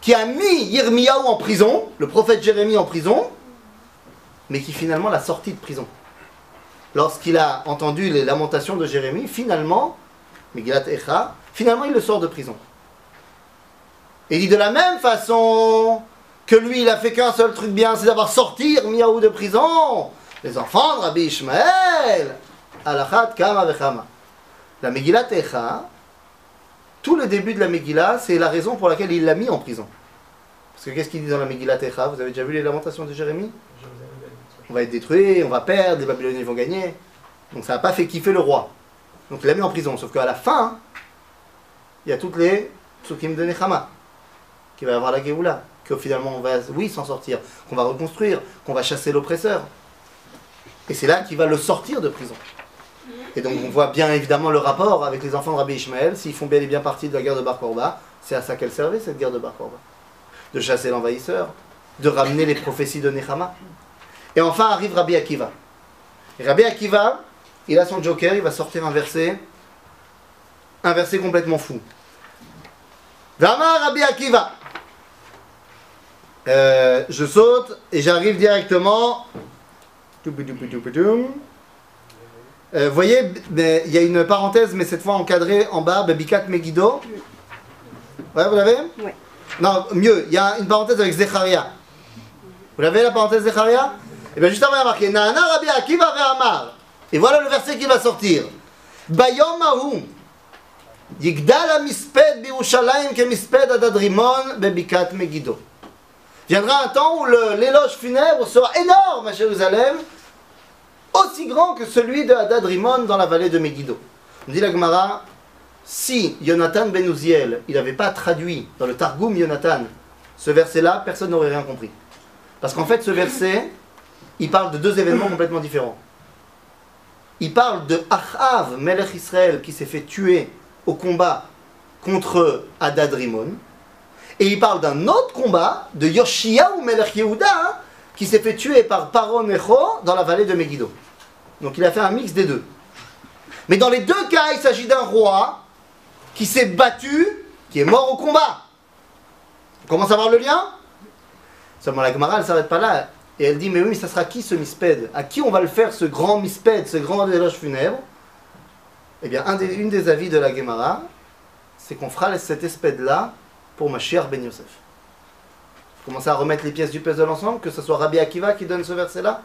qui a mis Yirmiyahu en prison, le prophète Jérémie en prison, mais qui finalement l'a sorti de prison. Lorsqu'il a entendu les lamentations de Jérémie, finalement, Megillat Echa, finalement il le sort de prison. Et il dit de la même façon que lui, il a fait qu'un seul truc bien, c'est d'avoir sorti Yirmiyahu de prison. Les enfants de Rabbi Ishmael, Alachat Kama Vechama. La Megillat Echa, tout le début de la Megillah, c'est la raison pour laquelle il l'a mis en prison. Parce que qu'est-ce qu'il dit dans la Megillah Techa Vous avez déjà vu les lamentations de Jérémie On va être détruit, on va perdre, les Babyloniens vont gagner. Donc ça n'a pas fait kiffer le roi. Donc il l'a mis en prison. Sauf qu'à la fin, il y a toutes les psukim de Nechama, qui va avoir la Géoula, que finalement on va, oui, s'en sortir, qu'on va reconstruire, qu'on va chasser l'oppresseur. Et c'est là qu'il va le sortir de prison. Et donc on voit bien évidemment le rapport avec les enfants de Rabbi Ishmael, s'ils font bel et bien partie de la guerre de Bar Korba, c'est à ça qu'elle servait cette guerre de Bar Korba. De chasser l'envahisseur, de ramener les prophéties de Nechama. Et enfin arrive Rabbi Akiva. Rabbi Akiva, il a son joker, il va sortir un verset, un verset complètement fou. Vama Rabbi Akiva. Euh, je saute et j'arrive directement. Euh, vous voyez, il y a une parenthèse, mais cette fois encadrée en bas, Bikat Megiddo. Ouais, vous l'avez Oui. Non, mieux, il y a une parenthèse avec Zecharia. Vous l'avez la parenthèse Zecharia Et bien juste avant, il y a marqué Nana Rabbi Akiva ve'amar. Et voilà le verset qui va sortir. Bayom Ahu. Yigdal hamisped bi'Yerushalayim kemisped adad Rimon bebikat Megiddo. Viendra un temps où l'éloge funèbre sera énorme à Jérusalem, aussi grand que celui de Hadad Rimon dans la vallée de Megiddo. On dit la Gemara, si Jonathan ben Uziel, il n'avait pas traduit dans le Targum Jonathan ce verset-là, personne n'aurait rien compris. Parce qu'en fait, ce verset, il parle de deux événements complètement différents. il parle de Achav, Melech Israël, qui s'est fait tuer au combat contre Hadad Rimon. Et il parle d'un autre combat de Yoshiyahu Melech Yehuda, hein, qui s'est fait tuer par Paro Necho dans la vallée de Megiddo. Donc il a fait un mix des deux. Mais dans les deux cas, il s'agit d'un roi qui s'est battu, qui est mort au combat. On commence à voir le lien Seulement la Gemara, elle ne s'arrête pas là. Et elle dit, mais oui, mais ça sera qui ce misped? À qui on va le faire, ce grand misped, ce grand éloge funèbre? Eh bien, une des avis de la Gemara, c'est qu'on fera cet espède-là pour ma chère Ben Yosef. Commencer à remettre les pièces du puzzle ensemble, que ce soit Rabbi Akiva qui donne ce verset-là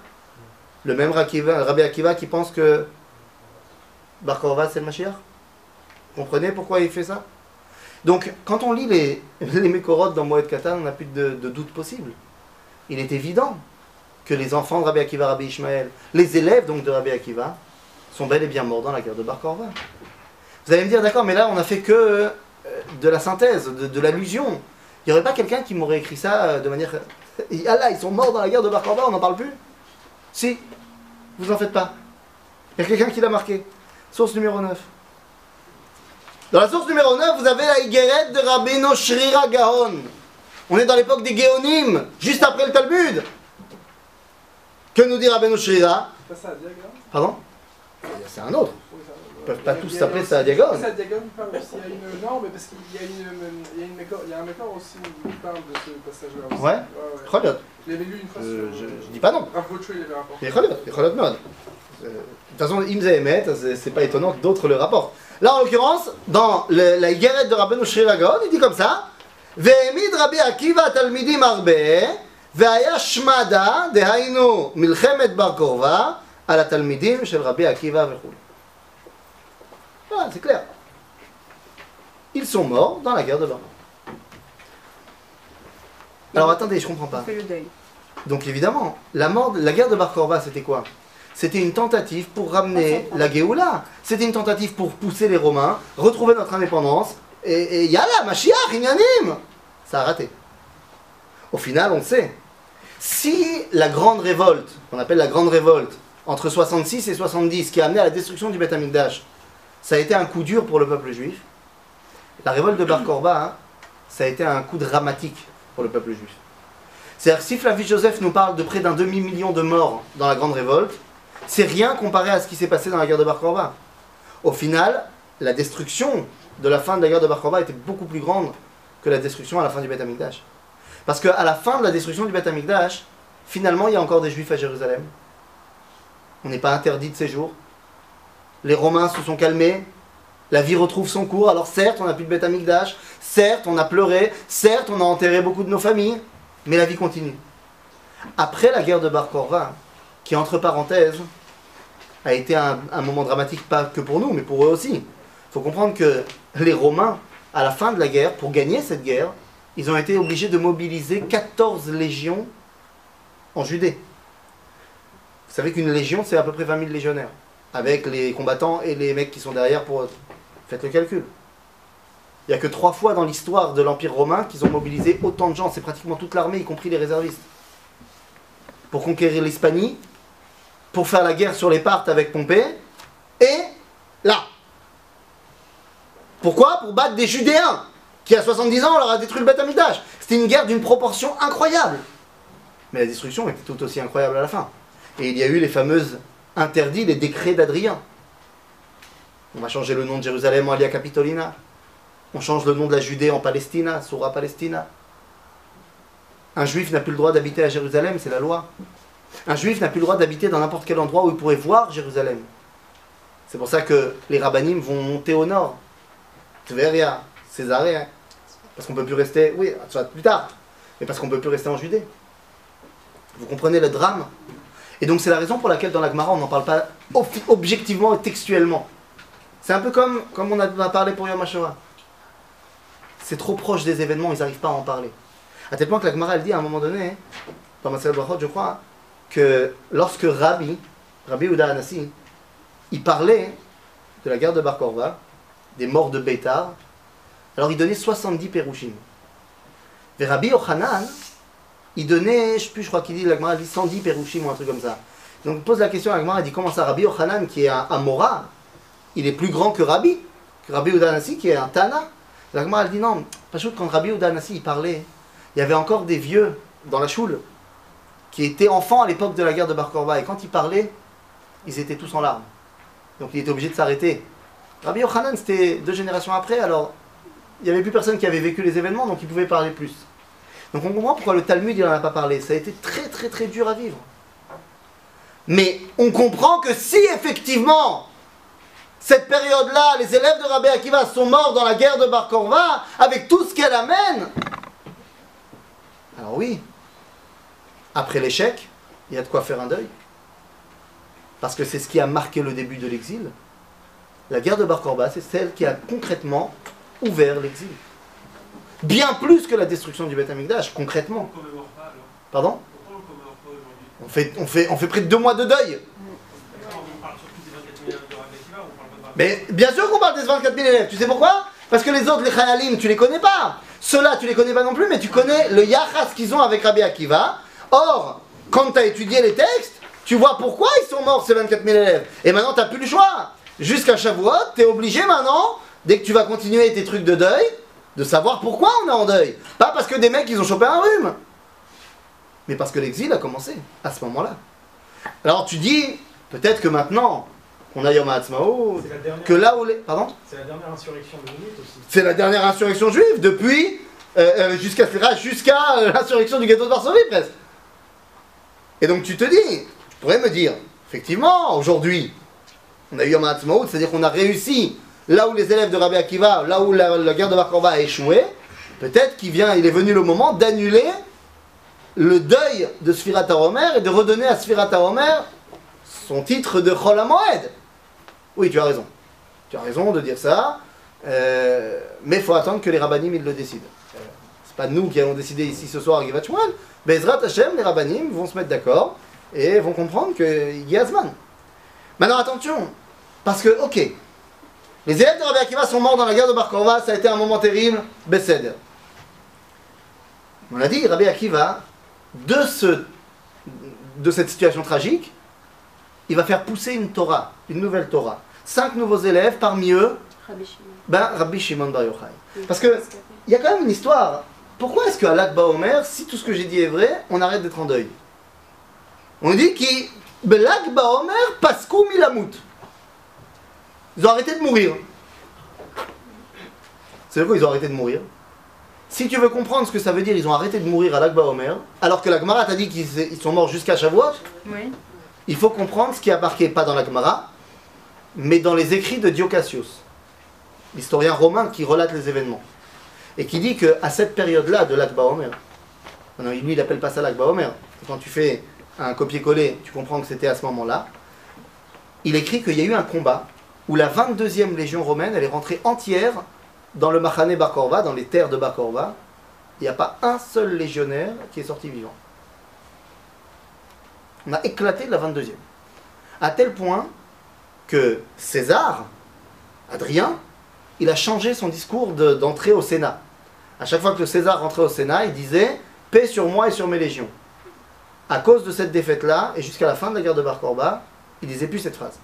Le même Rabbi Akiva qui pense que Bar c'est le Mashiach comprenez pourquoi il fait ça? Donc, quand on lit les, [LAUGHS] les dans Moed Katan, on n'a plus de, doute possible. Il est évident que les enfants de Rabbi Akiva, Rabbi Ishmael, les élèves donc de Rabbi Akiva, sont bel et bien morts dans la guerre de Bar Korva. Vous allez me dire, d'accord, mais là on a fait que euh, de la synthèse, de l'allusion. Il n'y aurait pas quelqu'un qui m'aurait écrit ça euh, de manière. Ah là, ils sont morts dans la guerre de Bar on n'en parle plus? Si, vous en faites pas. Il y a quelqu'un qui l'a marqué. Source numéro 9. Dans la source numéro 9, vous avez la Higueret de Rabbeinu Shrira Gaon. On est dans l'époque des Géonim, juste après le Talmud. Que nous dit Rabbeinu Shrira C'est pas ça, Diagon Pardon? C'est un autre. Oui, peuvent pas il y a- tous il y a s'appeler aussi- ça Diagon. Ça, Diagon parle aussi. Il y a une. Non, mais parce qu'il y a une. Il y a, une mécor- il y a un mécor aussi qui parle de ce passage-là aussi. Ouais. ouais. Choliot. Je l'avais lu une fois Euh, sur. je, je dis pas non. Rav Bocho, il avait rapporté. Mais Choliot, mais Choliot Mod. Euh, De toute façon, Imza Emet, c'est- c'est pas étonnant que d'autres le rapportent. Là, en l'occurrence, dans le- la Higueret de Rabbeinu Shrira Gaon, il dit comme ça והעמיד רבי עקיבא תלמידים הרבה, והיה שמדה, דהיינו מלחמת בר כוכבא, על התלמידים של רבי עקיבא וכו'. Voilà, c'est clair. Ils sont morts dans la guerre de Kokhba. Alors attendez, je comprends On pas. fait le deuil. Donc évidemment, la, mort, la guerre de Bar Korba, c'était quoi? C'était une tentative pour ramener la Géoula. C'était une tentative pour pousser les Romains, retrouver notre indépendance. Et, et yalla, Mashiach, Inyanim Ça a raté. Au final, on sait. Si la grande révolte, qu'on appelle la grande révolte, entre 66 et 70, qui a amené à la destruction du Beth Amikdash, ça a été un coup dur pour le peuple juif. La révolte de Bar Korba, hein, ça a été un coup dramatique pour le peuple juif. C'est-à-dire que si Flavius Joseph nous parle de près d'un demi-million de morts dans la Grande Révolte, c'est rien comparé à ce qui s'est passé dans la guerre de Bar Korba. Au final, la destruction de la fin de la guerre de Bar Korba était beaucoup plus grande que la destruction à la fin du Beth Amikdash. Parce qu'à la fin de la destruction du Beth Amikdash, finalement, il y a encore des Juifs à Jérusalem. On n'est pas interdit de séjour. Les Romains se sont calmés. La vie retrouve son cours. Alors certes, on n'a plus de Beth Amikdash. Certes, on a pleuré. Certes, on a enterré beaucoup de nos familles. Mais la vie continue. Après la guerre de Bar qui entre parenthèses a été un, un moment dramatique pas que pour nous, mais pour eux aussi. Il faut comprendre que les Romains, à la fin de la guerre, pour gagner cette guerre, ils ont été obligés de mobiliser 14 légions en Judée. Vous savez qu'une légion, c'est à peu près 20 000 légionnaires, avec les combattants et les mecs qui sont derrière pour... Faites le calcul. Il n'y a que trois fois dans l'histoire de l'Empire romain qu'ils ont mobilisé autant de gens. C'est pratiquement toute l'armée, y compris les réservistes. Pour conquérir l'Hispanie, pour faire la guerre sur les Parthes avec Pompée, et là. Pourquoi? Pour battre des Judéens, qui à 70 ans leur a détruit le Beth. C'était une guerre d'une proportion incroyable. Mais la destruction était tout aussi incroyable à la fin. Et il y a eu les fameuses interdits, les décrets d'Adrien. On va changer le nom de Jérusalem en Alia Capitolina. On change le nom de la Judée en Palestina, Sura Palestina. Un juif n'a plus le droit d'habiter à Jérusalem, c'est la loi. Un juif n'a plus le droit d'habiter dans n'importe quel endroit où il pourrait voir Jérusalem. C'est pour ça que les rabbinim vont monter au nord. Tveria, Césarée. Parce qu'on peut plus rester, oui, soit plus tard, mais parce qu'on peut plus rester en Judée. Vous comprenez le drame? Et donc c'est la raison pour laquelle dans la Gemara on n'en parle pas ob- objectivement et textuellement. C'est un peu comme, comme on a parlé pour Yom HaShoah. C'est trop proche des événements, ils n'arrivent pas à en parler. À tel point que la Gemara elle dit à un moment donné, dans Masel Brachot je crois, que lorsque Rabbi, Rabbi Uda Anassi, il parlait de la guerre de Bar Korba, des morts de Beitar, alors il donnait 70 Pérouchim. Et Rabbi Yochanan, il donnait, je sais plus, je crois qu'il dit, la Gemara dit 110 Pérouchim ou un truc comme ça. Donc il pose la question à Agmar, il dit comment ça, Rabbi Yochanan, qui est un Amora, il est plus grand que Rabbi, que Rabbi Udanasi, qui est un Tana? L'Agmar, elle dit non, pas chose quand Rabbi Udanasi, parlait, il y avait encore des vieux dans la choule, qui étaient enfants à l'époque de la guerre de Bar Korba, et quand il parlait, ils étaient tous en larmes. Donc il était obligé de s'arrêter. Rabbi Yochanan, c'était deux générations après, alors il n'y avait plus personne qui avait vécu les événements, donc il pouvait parler plus. Donc on comprend pourquoi le Talmud, il n'en a pas parlé. Ça a été très très très dur à vivre. Mais on comprend que si effectivement, cette période-là, les élèves de Rabbi Akiva sont morts dans la guerre de Bar Korva, avec tout ce qu'elle amène, alors oui, après l'échec, il y a de quoi faire un deuil. Parce que c'est ce qui a marqué le début de l'exil. La guerre de Bar Korba, c'est celle qui a concrètement ouvert l'exil. Bien plus que la destruction du Beth Amikdash, concrètement. Pardon on fait, on, fait, on fait près de deux mois de deuil. Mais bien sûr qu'on parle des 24 000 élèves. Tu sais pourquoi? Parce que les autres, les Khayalim, tu les connais pas. Ceux-là, tu les connais pas non plus, mais tu connais le Yachas qu'ils ont avec Rabbi Akiva. Or, quand tu as étudié les textes, tu vois pourquoi ils sont morts ces 24 000 élèves. Et maintenant, tu n'as plus le choix. Jusqu'à Shavuot, tu es obligé maintenant, dès que tu vas continuer tes trucs de deuil, de savoir pourquoi on est en deuil. Pas parce que des mecs, ils ont chopé un rhume. Mais parce que l'exil a commencé à ce moment-là. Alors tu dis, peut-être que maintenant, qu'on a Yom HaAtzmaut, que là où les... Pardon C'est la dernière insurrection de minutes aussi. C'est la dernière insurrection juive depuis euh, euh, jusqu'à jusqu'à euh, [LAUGHS] l'insurrection du ghetto de Varsovie presque. Et donc tu te dis, tu pourrais me dire, effectivement, aujourd'hui, on a eu Yom HaAtzmaut, c'est-à-dire qu'on a réussi là où les élèves de Rabbi Akiva, là où la, guerre de Bar a échoué, peut-être qu'il vient, il est venu le moment d'annuler le deuil de Sfirat HaOmer et de redonner à Sfirat HaOmer son titre de Chol HaMoed. Oui, tu as raison. Tu as raison de dire ça. Euh, mais il faut attendre que les rabbinim ils le décident. Euh, C'est pas nous qui allons décider ici ce soir à Givat Shmuel. Bezrat Hashem, les rabbinim vont se mettre d'accord et vont comprendre qu'il y a Zman. Maintenant attention, parce que, ok, les élèves de Rabbi Akiva sont morts dans la guerre de Bar Korva, ça a été un moment terrible, Besed. On l'a dit, Rabbi Akiva, de, ce, de cette situation tragique, il va faire pousser une Torah, une nouvelle Torah. Cinq nouveaux élèves, parmi eux, Rabbi Shimon. ben, Rabbi Shimon Bar Yochai. Oui, Parce que- Il y a quand même une histoire. Pourquoi est-ce qu'à l'Akba Omer, si tout ce que j'ai dit est vrai, on arrête d'être en deuil? On dit qu'il. L'Akba Omer, Paskou Milamut. Ils ont arrêté de mourir. C'est quoi ils ont arrêté de mourir Si tu veux comprendre ce que ça veut dire, ils ont arrêté de mourir à l'Akba Omer, alors que la Gemara t'a dit qu'ils ils sont morts jusqu'à Shavuot, Oui. il faut comprendre ce qui a marqué, pas dans la Gemara, mais dans les écrits de Diocasius, l'historien romain qui relate les événements, et qui dit qu'à cette période-là de l'Akba Omer, non, lui il appelle pas ça l'Akba Omer, quand tu fais un copier-coller, tu comprends que c'était à ce moment-là, il écrit qu'il y a eu un combat où la 22e légion romaine, elle est rentrée entière dans le Machane Bar Korva, dans les terres de Bar Korva. Il n'y a pas un seul légionnaire qui est sorti vivant. On a éclaté la 22e. À tel point que César, Adrien, il a changé son discours de- d'entrée au Sénat. À chaque fois que César rentrait au Sénat, il disait Paix sur moi et sur mes légions. À cause de cette défaite-là, et jusqu'à la fin de la guerre de Bar Korba, il disait plus cette phrase.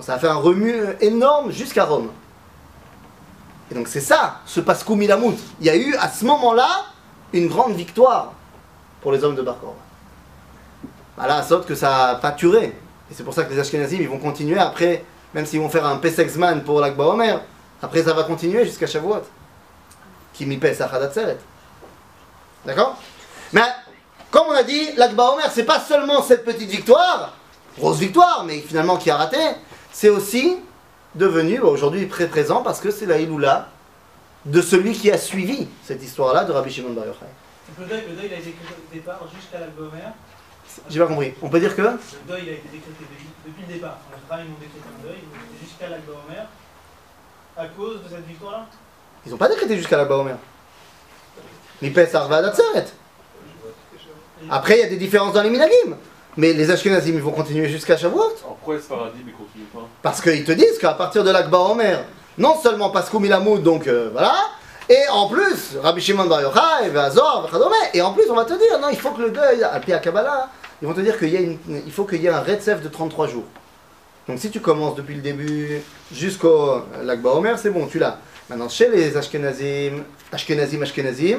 Ça a fait un remue énorme jusqu'à Rome. Et donc c'est ça, ce Pascou Milamout. Il y a eu à ce moment-là une grande victoire pour les hommes de Bar Korba. Voilà, saute que ça n'a pas turé. Et c'est pour ça que les Ashkenazim, ils vont continuer après, même s'ils vont faire un Pesexman pour l'Akba Omer, après ça va continuer jusqu'à Shavuot. Qui Pesach Hadatzeret. D'accord? Mais, comme on a dit, l'Akba Omer, c'est pas seulement cette petite victoire, grosse victoire, mais finalement qui a raté, c'est aussi devenu, aujourd'hui très présent, parce que c'est la Iloula de celui qui a suivi cette histoire-là de Rabbi Shimon Bar Yochai. Le deuil, le deuil il a été décrété au départ jusqu'à l'Algomer. J'ai pas compris. On peut dire que Le deuil il a été décrété depuis, le départ. Les Rabbins ils ont décrété un deuil jusqu'à l'Algomer à cause de cette victoire-là? Ils n'ont pas décrété jusqu'à l'Akba Omer. Mi Pesach Hadatzeret. Après, il y a des différences dans les minagim. Mais les Ashkenazim, ils vont continuer jusqu'à Shavuot? Pourquoi ce paradis mais continue pas Parce qu'ils te disent qu'à partir de l'Akba Omer, non seulement Paskou Milamoud, donc euh, voilà, et en plus, Rabbi Shimon Bar Yochai, Azor, et en plus, on va te dire, non, il faut que le deuil, à Pia Kabbalah, ils vont te dire qu'il y a une- il faut qu'il y ait un Retsef de 33 jours. Donc si tu commences depuis le début jusqu'au Lagba Omer, c'est bon, tu l'as. Maintenant, chez les Ashkenazim, Ashkenazim, Ashkenazim,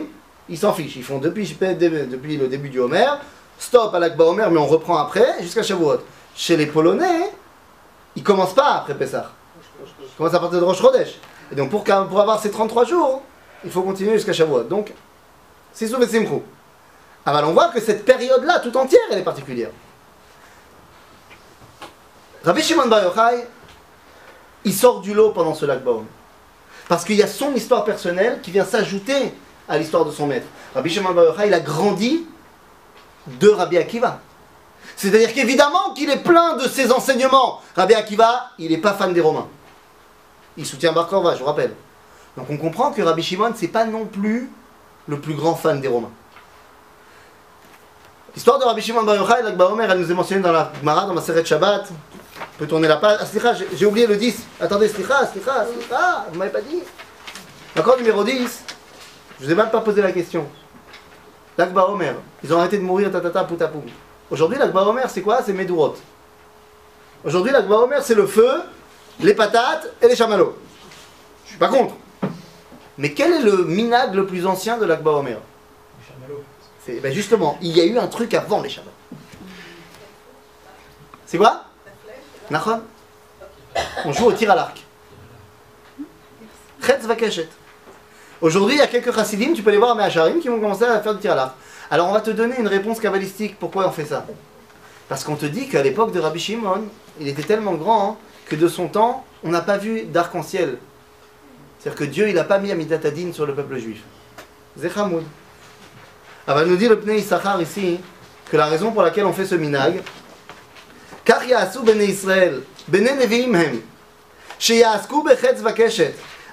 ils s'en fichent. Ils font depuis, depuis le début du Homer, stop à l'Akba Omer, mais on reprend après jusqu'à Shavuot. Chez les Polonais, ils commencent pas après Pessah. Ils commencent à partir de Rosh Chodesh. Et donc pour, avoir ces 33 jours, il faut continuer jusqu'à Shavuot. Donc, c'est sous Simchou. Alors on voit que cette période-là, tout entière, elle est particulière. Rabbi Shimon Bar Yochai, il sort du lot pendant ce lac Baum. Parce qu'il y a son histoire personnelle qui vient s'ajouter à l'histoire de son maître. Rabbi Shimon Bar Yochai, il a grandi de Rabbi Akiva. C'est-à-dire qu'évidemment qu'il est plein de ses enseignements. Rabbi Akiva, il n'est pas fan des Romains. Il soutient Bar Korva, je vous rappelle. Donc on comprend que Rabbi Shimon, c'est pas non plus le plus grand fan des Romains. L'histoire de Rabbi Shimon Bar Yochai, l'Akba Omer, elle nous est mentionnée dans la Gemara, dans la Seret Shabbat. On peut tourner la page. Ah, slicha, j'ai oublié le 10. Attendez, slicha, slicha, slicha, vous m'avez pas dit. Encore numéro 10. Je vous ai même pas posé la question. L'Akba Omer, ils ont arrêté de mourir, tatata, poutapou. Aujourd'hui, l'Akba Omer, c'est quoi? C'est Medurot. Aujourd'hui, l'Akba Omer, c'est le feu, les patates et les chamallows. Je suis pas contre. Mais quel est le minag le plus ancien de l'Akba Omer? Les chamallows. c'est ben justement, il y a eu un truc avant les chamallows. C'est quoi? Nachon On joue au tir à l'arc. Chetz Vakeshet. Aujourd'hui, il y a quelques chassidim, tu peux les voir mais à Mehacharim, qui vont commencer à faire du tiralaf. Alors on va te donner une réponse kabbalistique, pourquoi on fait ça? Parce qu'on te dit qu'à l'époque de Rabbi Shimon, il était tellement grand hein, que de son temps, on n'a pas vu d'arc-en-ciel. C'est-à-dire que Dieu, il n'a pas mis Amidat Adin sur le peuple juif. Zechamoud. Ah va nous dit le Pnei Sachar ici que la raison pour laquelle on fait ce minag, Kach Yaasu Bene Israël, Bene Nevi'im Hem, Sheyasku Bechetz Vakeshet,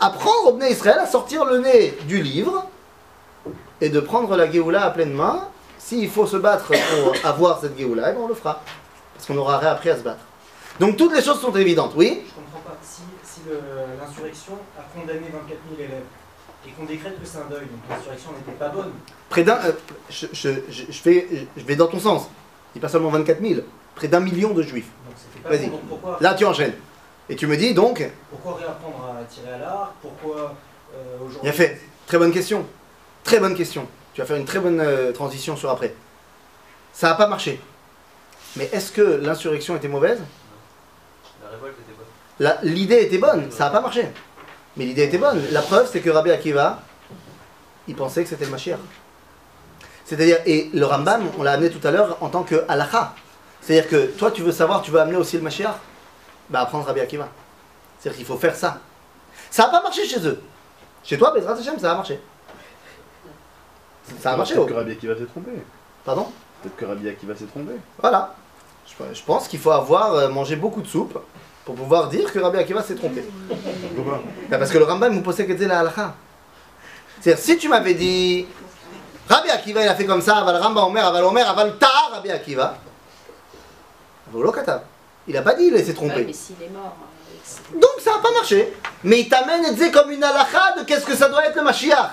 Apprendre au Bnei Israël à sortir le nez du livre et de prendre la Géoula à pleine main. S'il faut se battre pour [COUGHS] avoir cette Géoula, eh ben on le fera. Parce qu'on aura réappris à se battre. Donc toutes les choses sont évidentes, oui? Je comprends pas. Si, si l'insurrection a condamné 24 000 élèves et qu'on décrète que c'est un deuil, donc l'insurrection n'était pas bonne, Près d'un. euh, je, je, je, je fais, je vais dans ton sens. Il pas seulement 24 000, près d'un million de juifs. Vas-y. bon. Là tu enchaînes. Et tu me dis donc, pourquoi réapprendre à tirer à l'arc Pourquoi euh, aujourd'hui Bien fait. Très bonne question. Très bonne question. Tu vas faire une très bonne euh, transition sur après. Ça n'a pas marché. Mais est-ce que l'insurrection était mauvaise? La révolte était bonne. La- L'idée était bonne, ça n'a pas marché. Mais l'idée était bonne. La preuve, c'est que Rabbi Akiva, il pensait que c'était le Mashiach. C'est-à-dire, et le Rambam, on l'a amené tout à l'heure en tant que halakha. C'est-à-dire que toi, tu veux savoir, tu veux amener aussi le Mashiach? Bah, apprendre Rabbi Akiva. C'est-à-dire qu'il faut faire ça. Ça n'a pas marché chez eux. Chez toi, Bezrat Hashem, ça a marché. Ça a marché, Peut-être oh. que Rabbi Akiva s'est trompé. Pardon? Peut-être que Rabbi Akiva s'est trompé. Voilà. Je, je pense qu'il faut avoir euh, mangé beaucoup de soupe pour pouvoir dire que Rabbi Akiva s'est trompé. Pourquoi? Bah, parce que le Rambam nous posait que la halakha. C'est-à-dire, si tu m'avais dit Rabbi Akiva il a fait comme ça, aval Rambam Omer, aval Omer, aval Ta, Rabbi Akiva. Volo katav. Il a pas dit il s'est Ouais, trompé. mais s'il est mort. euh, c'est- Donc ça n'a pas marché. Mais il t'amène et dit comme une halakha de qu'est-ce que ça doit être le Mashiach.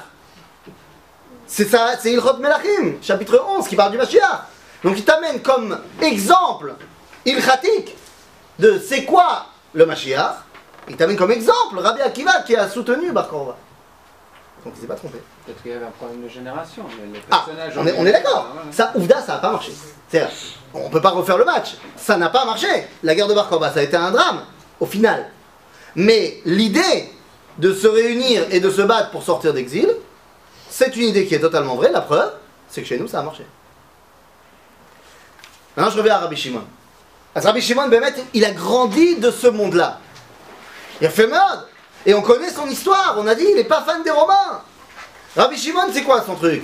C'est ça, c'est Ilchot Melachim, chapitre 11, qui parle du Mashiach. Donc il t'amène comme exemple ilchatique de c'est quoi le Mashiach. Il t'amène comme exemple Rabbi Akiva qui a soutenu Bar Korva. Donc il s'est pas trompé. Peut-être qu'il y avait un problème de génération. mais les Ah, on est, on est d'accord. Ça, Ouvda, ça n'a pas marché. C'est-à-dire, on peut pas refaire le match. Ça n'a pas marché. La guerre de Bar Korba, ça a été un drame, au final. Mais l'idée de se réunir et de se battre pour sortir d'exil, c'est une idée qui est totalement vraie. La preuve, c'est que chez nous, ça a marché. Maintenant, je reviens à Rabbi Shimon. Rabbi Shimon, Bémet, il a grandi de ce monde-là. Il a fait merde. Et on connaît son histoire. On a dit, il n'est pas fan des Romains. Rabbi Shimon, c'est quoi son truc?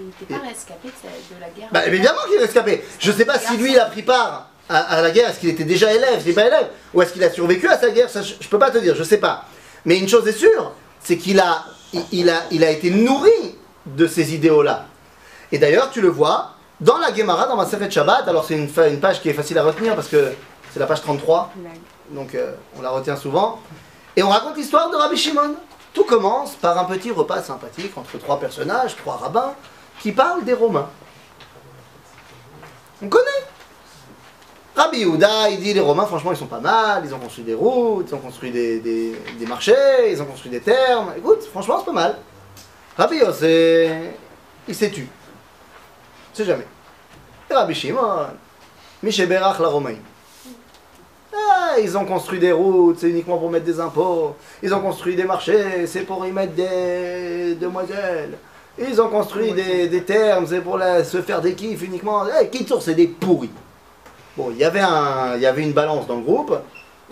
Il n'était pas rescapé de, de la guerre. Bah, évidemment qu'il est rescapé. Je sais pas si lui, il a pris part à, à la guerre. Est-ce qu'il était déjà élève, c'est pas élève Ou est-ce qu'il a survécu à sa guerre? Ça, je, je peux pas te dire, je sais pas. Mais une chose est sûre, c'est qu'il a, il, il a, il a été nourri de ces idéaux-là. Et d'ailleurs, tu le vois dans la Gemara, dans ma Sefet Shabbat. Alors, c'est une page qui est facile à retenir parce que c'est la page 33. Donc, euh, on la retient souvent. Et on raconte l'histoire de Rabbi Shimon. Tout commence par un petit repas sympathique entre trois personnages, trois rabbins, qui parlent des Romains. On connaît. Rabbi Yehuda, il dit les Romains, franchement, ils sont pas mal, ils ont construit des routes, ils ont construit des, des- marchés, ils ont construit des termes. Écoute, franchement, c'est pas mal. Rabbi Yossé, il s'est tu. C'est jamais. Et Rabbi Shimon, Mishéberach la Romaine. Ah, ils ont construit des routes, c'est uniquement pour mettre des impôts. Ils ont construit des marchés, c'est pour y mettre des demoiselles. Ils ont construit des, des termes, c'est pour la- se faire des kiffs uniquement. Eh, Kitsour, c'est des pourris. Bon, il y avait une balance dans le groupe.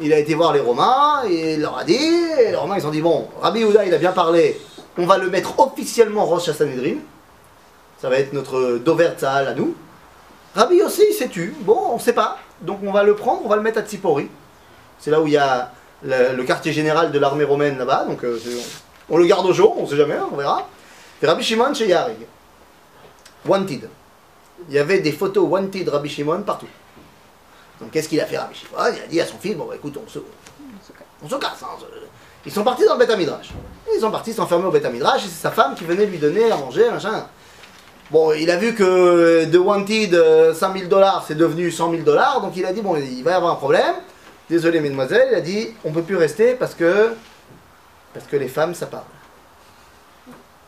Il a été voir les Romains et il leur a dit. Et les Romains, ils ont dit bon, Rabbi Yehuda, il a bien parlé. On va le mettre officiellement Rosh Hashanedrin. Ça va être notre Dover Tzahal à nous. Rabbi aussi, il s'est tu. Bon, on sait pas. Donc on va le prendre, on va le mettre à Tsipori. C'est là où il y a le, le quartier général de l'armée romaine là-bas. Donc euh, on, le garde au jour, on sait jamais, on verra. Rabbi Shimon chez Yarig. Wanted. Il y avait des photos Wanted Rabbi Shimon partout. Donc qu'est-ce qu'il a fait Rabbi Shimon? Il a dit à son fils, bon bah, écoute, on se, casse. hein, Ils sont partis dans le Beth Midrash. Ils sont partis s'enfermer au Beth Midrash et c'est sa femme qui venait lui donner à manger, machin. Bon, il a vu que de Wanted, euh, 5000 dollars, c'est devenu 100 000 dollars, donc il a dit, bon, il va y avoir un problème. Désolé, mesdemoiselles, il a dit, on peut plus rester parce que, parce que les femmes, ça parle.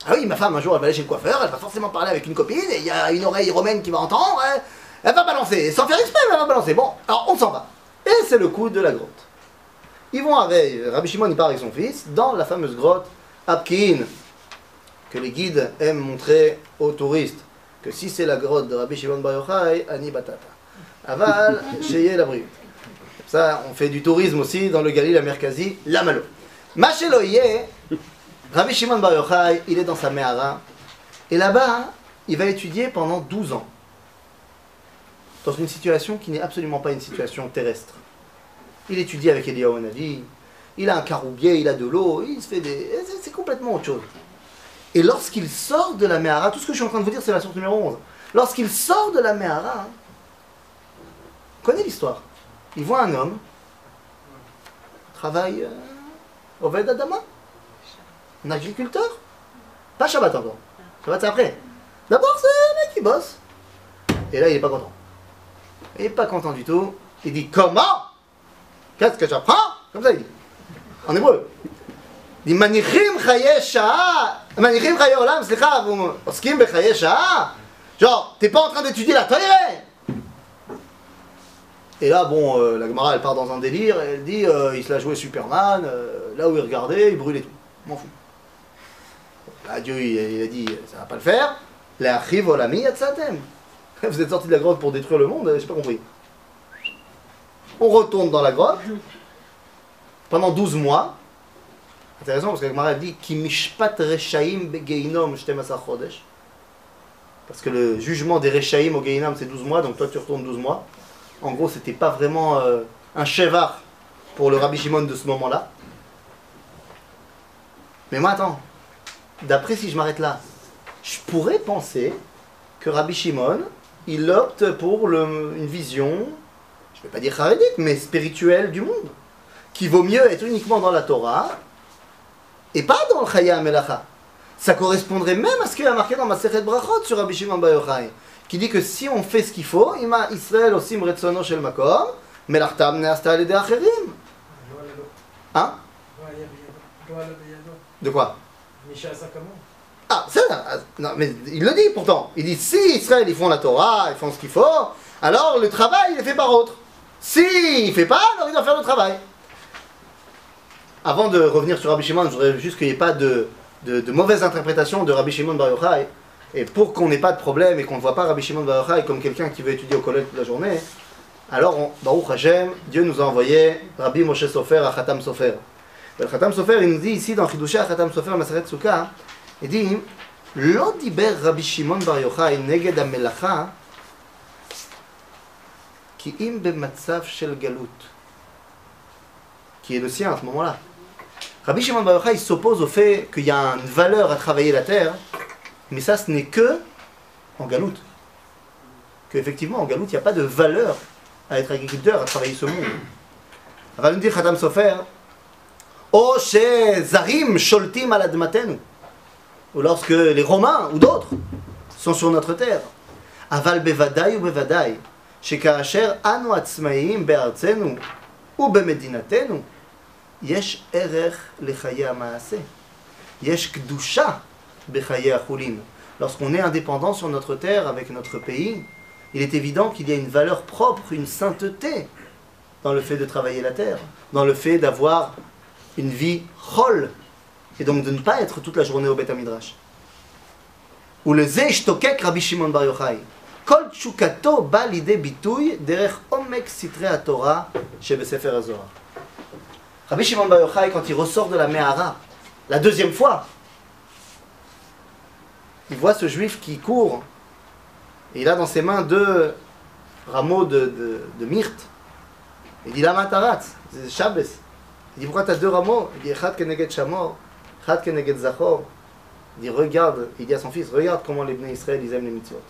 Ah oui, ma femme, un jour, elle va aller chez le coiffeur, elle va forcément parler avec une copine, et il y a une oreille romaine qui va entendre, elle, elle va balancer, sans faire exprès, elle va balancer. Bon, alors on s'en va. Et c'est le coup de la grotte. Ils vont avec, Rabbi Shimon, il part avec son fils, dans la fameuse grotte Apkin, que les guides aiment montrer aux touristes que si c'est la grotte de Rabbi Shimon Bar Yochai, Ani Batata. Aval, [LAUGHS] Sheye la Briut. Ça, on fait du tourisme aussi dans le Galil, la Merkazi, la Malo. Macheloye, Rabbi Shimon Bar Yochai, il est dans sa Mehara, et là-bas, il va étudier pendant 12 ans. Dans une situation qui n'est absolument pas une situation terrestre. Il étudie avec Eliyahu Hanavi, il a un caroubier, il a de l'eau, il se fait des. c'est- complètement autre chose. Et lorsqu'il sort de la Mehara, tout ce que je suis en train de vous dire, c'est la source numéro 11. Lorsqu'il sort de la Mehara, connaît l'histoire. Il voit un homme, travaille euh, au Ved Adama, un agriculteur. Pas Shabbat encore. Shabbat c'est après. D'abord, c'est un mec qui bosse. Et là, il est pas content. Il est pas content du tout. Il dit Comment? Qu'est-ce que j'apprends? Comme ça, il dit. En hébreu. Il dit Manichim. Manichim olam, vous oskim. Genre, t'es pas en train d'étudier la Torah Et là, bon, euh, la Gemara, elle part dans un délire, et elle dit euh, il se la jouait Superman, euh, là où il regardait, il brûlait tout. M'en fous. Là, Dieu, il, a dit ça va pas le faire. La chiv olami yatsatem. [LAUGHS] Vous êtes sorti de la grotte pour détruire le monde, j'ai pas compris. On retourne dans la grotte pendant 12 mois. Intéressant parce que dit Ki mishpat reshaim begeinom chodesh. Parce que le jugement des reshaim au Geinam c'est 12 mois, donc toi tu retournes 12 mois. En gros, c'était pas vraiment euh, un chevar pour le Rabbi Shimon de ce moment-là. Mais moi, attends. D'après, si je m'arrête là, je pourrais penser que Rabbi Shimon, il opte pour le- une vision, je ne vais pas dire charédite, mais spirituelle du monde. Qui vaut mieux être uniquement dans la Torah et pas dans le Chaya Melacha. Ça correspondrait même à ce qu'il a marqué dans ma Sechet Brachot sur Rabbi Shimon Bar Yochai, qui dit que si on fait ce qu'il faut, Ima Israël osim retzono shel makom, melachtam neasta al acherim. Hein? De quoi? Ah, ça, ah, non, mais il le dit pourtant. Il dit si Israël ils font la Torah, ils font ce qu'il faut, alors le travail il est fait par autre. Si il fait pas, alors il doit faire le travail. Avant de revenir sur Rabbi Shimon, je voudrais juste qu'il n'y ait pas de, de, mauvaise interprétation de Rabbi Shimon Bar Yochai. Et pour qu'on n'ait pas de problème et qu'on ne voit pas Rabbi Shimon Bar Yochai comme quelqu'un qui veut étudier au collège toute la journée, alors on, Baruch Hashem, Dieu nous a envoyé Rabbi Moshe Sofer à Khatam Sofer. Le Khatam Sofer, il nous dit ici dans Chidushé à Khatam Sofer, Maseret Sukkah, il dit לא דיבר רבי שמעון בר יוחאי נגד המלאכה כי אם במצב של גלות, qui est le sien à ce moment-là. Rabbi Shimon Bar Yochai il s'oppose au fait qu'il y a une valeur à travailler la terre, mais ça ce n'est que en galoute. Qu'effectivement en galoute il n'y a pas de valeur à être agriculteur, à travailler ce monde. אבל nous dit Khatam Sofer, או שזרים שולטים על אדמתנו, ou lorsque les Romains ou d'autres sont sur notre terre. אבל בוודאי ובוודאי שכאשר אנו עצמאיים בארצנו ובמדינתנו, יש ערך לחיי המעשה. יש קדושה בחיי החולין. Lorsqu'on est indépendant sur notre terre avec notre pays, il est évident qu'il y a une valeur propre, une sainteté dans le fait de travailler la terre, dans le fait d'avoir une vie chol, et donc de ne pas être toute la journée au Beth Midrash. Ou le Zeish Tokek Rabbi Shimon Bar Yochai. Kol tchukato ba l'idée bitoui derech omek sitre Torah chez Sefer HaZohar. Rabbi Shimon Bar Yochai, quand il ressort de la Mehara, la deuxième fois, il voit ce juif qui court, et il a dans ses mains deux rameaux de, de, de. Il dit Lama taratz, c'est Shabbos. Il dit pourquoi tu as deux rameaux Il dit zachor. Il dit regarde, il dit à son fils, regarde comment les Bnei Israël ils aiment les mitzvot.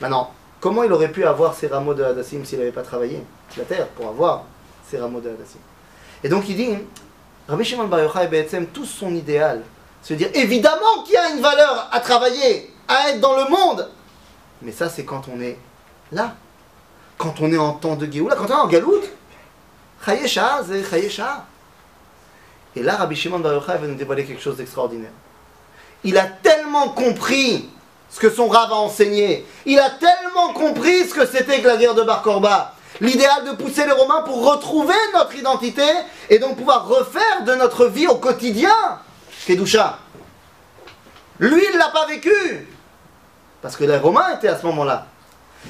Maintenant, comment il aurait pu avoir ces rameaux de Hadassim s'il n'avait pas travaillé la terre pour avoir ces rameaux de Hadassim? Et donc il dit, Rabbi Shimon Bar Yochai Be'etzem, tout son idéal, se dire évidemment qu'il y a une valeur à travailler, à être dans le monde. Mais ça c'est quand on est là. Quand on est en temps de Géoula, quand on est en galoute. Chaye Shah, c'est Chaye Shah. Et là, Rabbi Shimon Bar va nous dévoiler quelque chose d'extraordinaire. Il a tellement compris ce que son rave a enseigné. Il a tellement compris ce que c'était que la guerre de Bar Korba. L'idéal de pousser les Romains pour retrouver notre identité et donc pouvoir refaire de notre vie au quotidien Kedusha. Lui, il ne l'a pas vécu. Parce que les Romains étaient à ce moment-là.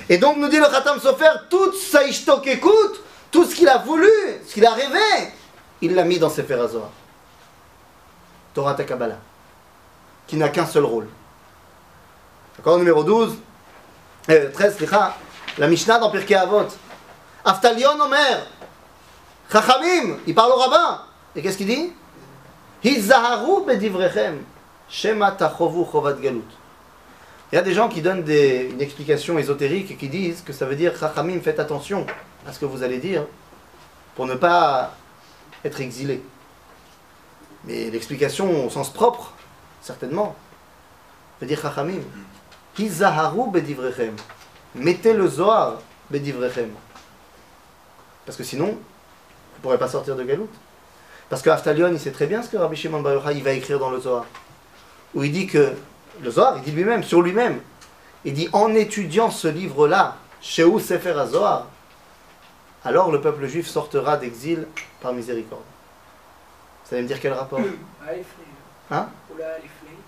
Et donc, nous dit le Khatam Sofer, tout ça écoute, tout ce qu'il a voulu, ce qu'il a rêvé, il l'a mis dans ses Azor. Torah Kabbalah, qui n'a qu'un seul rôle. D'accord, numéro 12, euh, 13, la Mishnah dans Pirkei Avot. Aftalion Omer, Chachamim, il parle au rabbin. Et qu'est-ce qu'il dit? Bedivrechem, Shema tachovu chovat galut. Il y a des gens qui donnent une explication ésotérique et qui disent que ça veut dire Chachamim, faites attention à ce que vous allez dire pour ne pas être exilé. Mais l'explication au sens propre, certainement, veut dire Chachamim. Hizaharu bedivrechem. Mettez le Zohar bedivrechem. Parce que sinon, vous ne pourrez pas sortir de Galout. Parce que Aftalion, il sait très bien ce que Rabbi Shimon Bar Yochai, va écrire dans le Zohar. Où il dit que, le Zohar, il dit lui-même, sur lui-même, il dit en étudiant ce livre-là, chez Sefer Zohar, alors le peuple juif sortira d'exil par miséricorde. Vous allez me dire quel rapport? [CLEARS THROAT] Hein?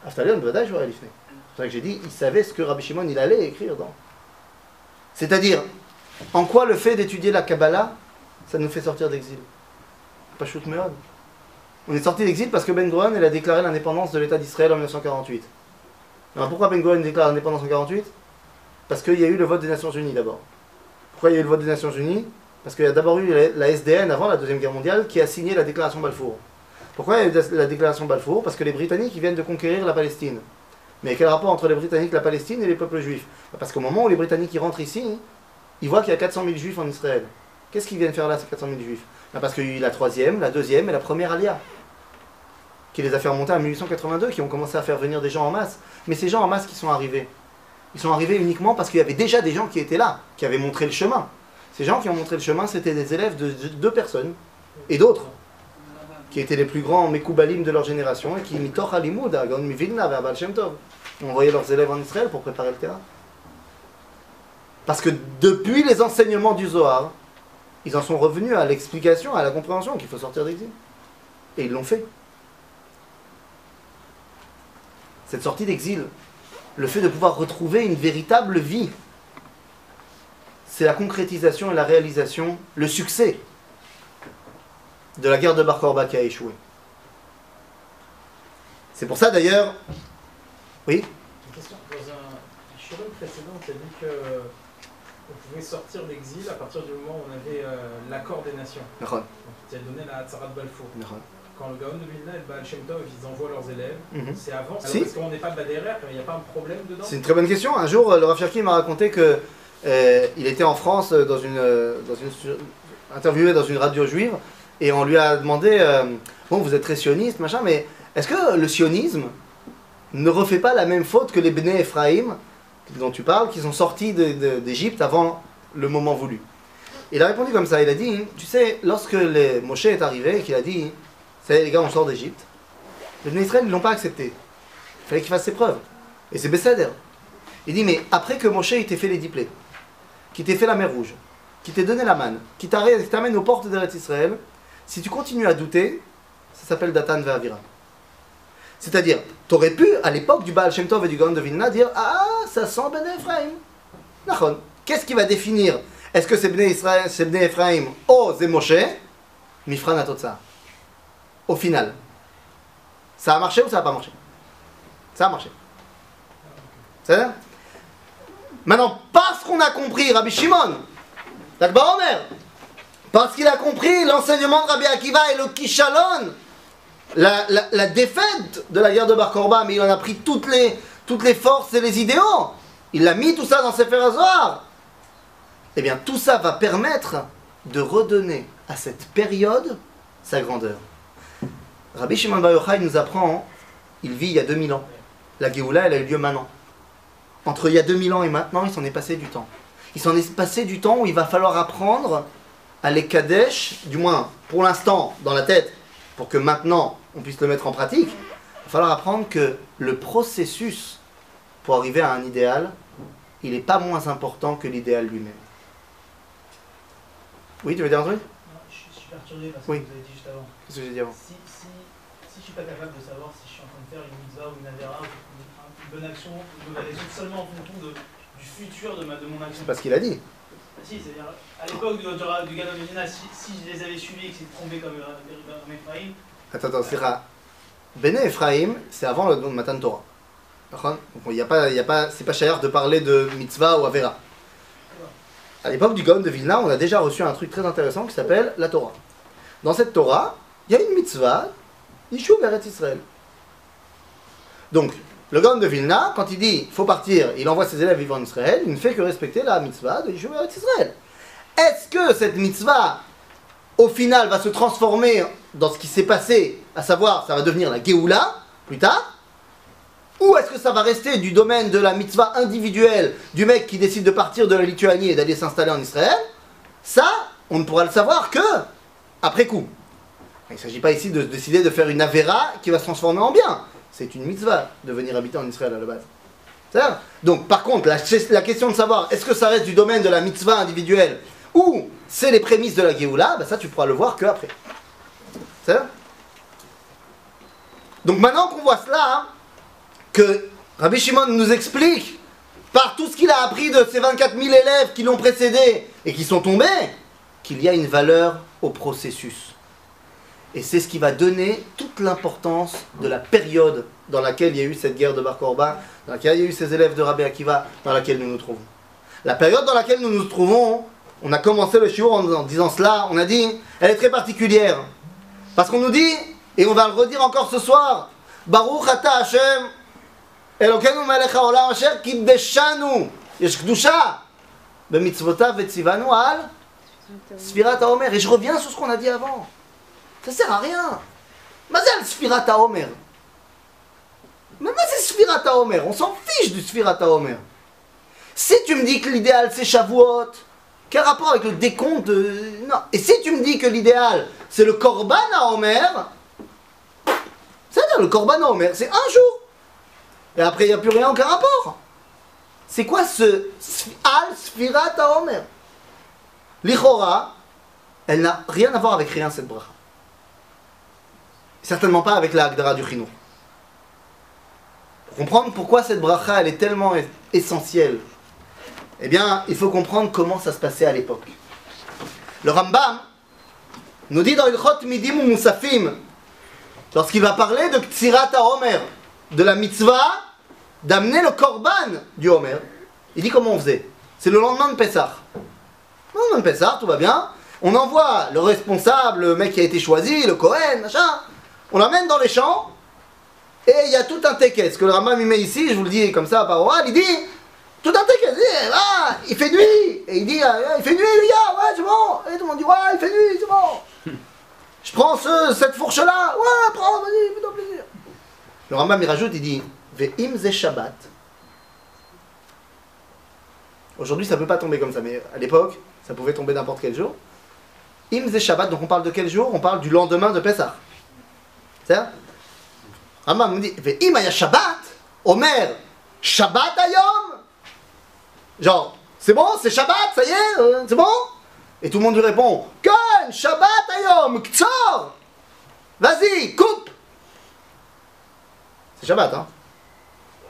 Aftalion, Badaï, je. C'est pour ça que j'ai dit, il savait ce que Rabbi Shimon il allait écrire dans. C'est-à-dire, en quoi le fait d'étudier la Kabbalah, ça nous fait sortir d'exil? Pas meod. On est sorti d'exil parce que Ben Gurion a déclaré l'indépendance de l'État d'Israël en 1948. Alors pourquoi Ben Gurion déclare l'indépendance en 1948 Parce qu'il y a eu le vote des Nations Unies d'abord. Pourquoi il y a eu le vote des Nations Unies? Parce qu'il y a d'abord eu la SDN avant la Deuxième Guerre mondiale qui a signé la déclaration Balfour. Pourquoi il y a eu la déclaration Balfour? Parce que les Britanniques viennent de conquérir la Palestine. Mais quel rapport entre les Britanniques, la Palestine et les peuples juifs? Parce qu'au moment où les Britanniques rentrent ici, ils voient qu'il y a 400 000 juifs en Israël. Qu'est-ce qu'ils viennent faire là, ces 400 000 juifs? Ben, Parce qu'il y a eu la troisième, la deuxième et la première alia, qui les a fait remonter en 1882, qui ont commencé à faire venir des gens en masse. Mais ces gens en masse qui sont arrivés, ils sont arrivés uniquement parce qu'il y avait déjà des gens qui étaient là, qui avaient montré le chemin. Ces gens qui ont montré le chemin, c'était des élèves de deux personnes et d'autres qui étaient les plus grands Mekoubalim de leur génération et qui mitoch alimud, vers Shem Tov, leurs élèves en Israël pour préparer le terrain. Parce que depuis les enseignements du Zohar, ils en sont revenus à l'explication, à la compréhension qu'il faut sortir d'exil. Et ils l'ont fait. Cette sortie d'exil, le fait de pouvoir retrouver une véritable vie, c'est la concrétisation et la réalisation, le succès de la guerre de Bar Korba qui a échoué. C'est pour ça d'ailleurs, oui question. Dans un shirin précédent, tu as dit que on pouvait sortir l'exil à partir du moment où on avait euh, l'accord des nations. Donc, tu as donné la Hatzarat Balfour. Quand le Gaon de Vilna et le Baal Shem Tov, ils envoient leurs élèves, Mhm. c'est avant. Si. Alors, Parce qu'on n'est pas Baderer, il n'y a pas un problème dedans? C'est une très bonne question. Un jour, euh, le Rav Cherki m'a raconté que euh, il était en France euh, dans une, euh, dans interviewé dans une radio juive et on lui a demandé bon vous êtes très sioniste machin mais est-ce que le sionisme ne refait pas la même faute que les Bnei Ephraim dont tu parles qui sont sortis d'Égypte avant le moment voulu? Il a répondu comme ça. Il a dit tu sais lorsque les Moshe est arrivé et qu'il a dit ça y les gars on sort d'Égypte les Bnei Israël ne l'ont pas accepté. Il fallait qu'il fasse ses preuves et c'est Besséder. Il dit, mais après que Moshe il t'ait fait les dix plaies, qui t'ait fait la mer rouge, qui t'ait donné la manne, qui t'amène aux portes d'Eretz Israël, si tu continues à douter, ça s'appelle Datan Ve'avira. C'est-à-dire, t'aurais pu, à l'époque du Baal Shem Tov et du Gaon de Vilna, dire Ah, ça sent Ben Ephraim. Qu'est-ce qui va définir? Est-ce que c'est Ben Ben Ephraim ou c'est Moshe? Mifran. Au final. Ça a marché ou ça n'a pas marché? Ça a marché. C'est ça Maintenant, parce qu'on a compris Rabbi Shimon, d'Akbar Omer, parce qu'il a compris l'enseignement de Rabbi Akiva et le Kishalon, la, la- défaite de la guerre de Bar Korba, mais il en a pris toutes les, toutes les forces et les idéaux. Il a mis tout ça dans ses Azoar. Eh bien, tout ça va permettre de redonner à cette période sa grandeur. Rabbi Shimon Bar Yochai nous apprend, il vit il y a 2000 ans. La Géoula, elle a eu lieu maintenant. Entre il y a 2000 ans et maintenant, il s'en est passé du temps. Il s'en est passé du temps où il va falloir apprendre à les Kadesh, du moins pour l'instant dans la tête, pour que maintenant on puisse le mettre en pratique. Il va falloir apprendre que le processus pour arriver à un idéal, il n'est pas moins important que l'idéal lui-même. Oui, tu veux dire un truc? Non, je, suis- perturbé parce Oui. que vous avez dit juste avant. Qu'est-ce que j'ai dit avant? Si, si, si je suis pas capable de savoir si je suis en train de faire une mitzvah ou une avera, ou bonne action, une mauvaise action, seulement en fonction de, du futur de, ma, de mon action. C'est pas ce qu'il a dit. Ah, Si, c'est-à-dire, à l'époque du, du, Medina, si, si je les avais suivis et que c'était trompé comme euh, comme Ephraim, Attends, attends, c'est rare. Bene Ephraim, c'est avant le Matan Torah. Donc il y a pas, il y a pas, c'est pas cher de parler de mitzvah ou avera. À l'époque du Gaon de Vilna, on a déjà reçu un truc très intéressant qui s'appelle la Torah. Dans cette Torah, il y a une mitzvah, Yishuv Eretz Israël. Donc, le Gaon de Vilna, quand il dit faut partir, il envoie ses élèves vivre en Israël, il ne fait que respecter la mitzvah de Yishuv Eretz Israël. Est-ce que cette mitzvah, au final, va se transformer dans ce qui s'est passé, à savoir, ça va devenir la Géoula, plus tard? Ou est-ce que ça va rester du domaine de la mitzvah individuelle du mec qui décide de partir de la Lituanie et d'aller s'installer en Israël? Ça, on ne pourra le savoir que après coup. Il ne s'agit pas ici de décider de faire une Avera qui va se transformer en bien. C'est une mitzvah de venir habiter en Israël à la base. Ça Donc, par contre, la, question de savoir est-ce que ça reste du domaine de la mitzvah individuelle ou c'est les prémices de la Géoula, ben ça tu pourras le voir que après. C'est ça Donc maintenant qu'on voit cela, que Rabbi Shimon nous explique par tout ce qu'il a appris de ces 24 000 élèves qui l'ont précédé et qui sont tombés, qu'il y a une valeur au processus. Et c'est ce qui va donner toute l'importance de la période dans laquelle il y a eu cette guerre de Bar Korba, dans laquelle il y a eu ces élèves de Rabbi Akiva, dans laquelle nous nous trouvons. La période dans laquelle nous nous trouvons, on a commencé le shiur en, disant cela, on a dit, elle est très particulière. Parce qu'on nous dit, et on va le redire encore ce soir, Baruch ata Hashem, Elokeinu melech haolam asher kiddeshanu, yesh bemitzvotav vetzivanu al Sfirat HaOmer. Et je reviens sur ce qu'on a dit avant. Ça sert à rien. Mazel Sfirat HaOmer. Mais mais c'est Sfirat HaOmer. On s'en fiche du Sfirat HaOmer. Si tu me dis que l'idéal c'est Shavuot, quel rapport avec le décompte de... Non. Et si tu me dis que l'idéal c'est le Korban HaOmer, c'est-à-dire le Korban HaOmer, c'est un jour. Et après il n'y a plus rien, aucun rapport. C'est quoi ce Al Sfirat HaOmer L'Ichora, elle n'a rien à voir avec rien cette bracha. Certainement pas avec la Agdara du Chinour. Pour comprendre pourquoi cette bracha elle est tellement es- essentielle, eh bien, il faut comprendre comment ça se passait à l'époque. Le Rambam nous dit dans Ilchot Midim ou Musafim, lorsqu'il va parler de Ksirat HaOmer, de la mitzvah d'amener le korban du Homer. Il dit comment on faisait. C'est le lendemain de Pessah. Le lendemain de Pessah, tout va bien. On envoie le responsable, le mec qui a été choisi, le Cohen, machin. On l'amène dans les champs. Et il y a tout un teket. Ce que le Rambam il met ici, je vous le dis comme ça par oral, il dit tout un teket. Il dit, ah, il fait nuit. Et il dit, ah, il fait nuit les gars, ouais, c'est bon. Et tout le monde dit, ouais, il fait nuit, c'est bon. [LAUGHS] Je prends ce- cette fourche-là. Ouais, prends, vas-y, fais-toi plaisir. Le Rambam il rajoute, il dit, Ve'im ze Shabbat. Aujourd'hui, ça ne peut pas tomber comme ça, mais à l'époque, ça pouvait tomber n'importe quel jour. Im ze Shabbat, donc on parle de quel jour? On parle du lendemain de Pessah. Rambam nous dit, Ve'im aya Shabbat, Omer, Shabbat ayom. Genre, c'est bon, c'est Shabbat, ça y est, c'est bon Et tout le monde lui répond, Ken, Shabbat ayom, Ktsor. Vas-y, coupe C'est Shabbat, hein?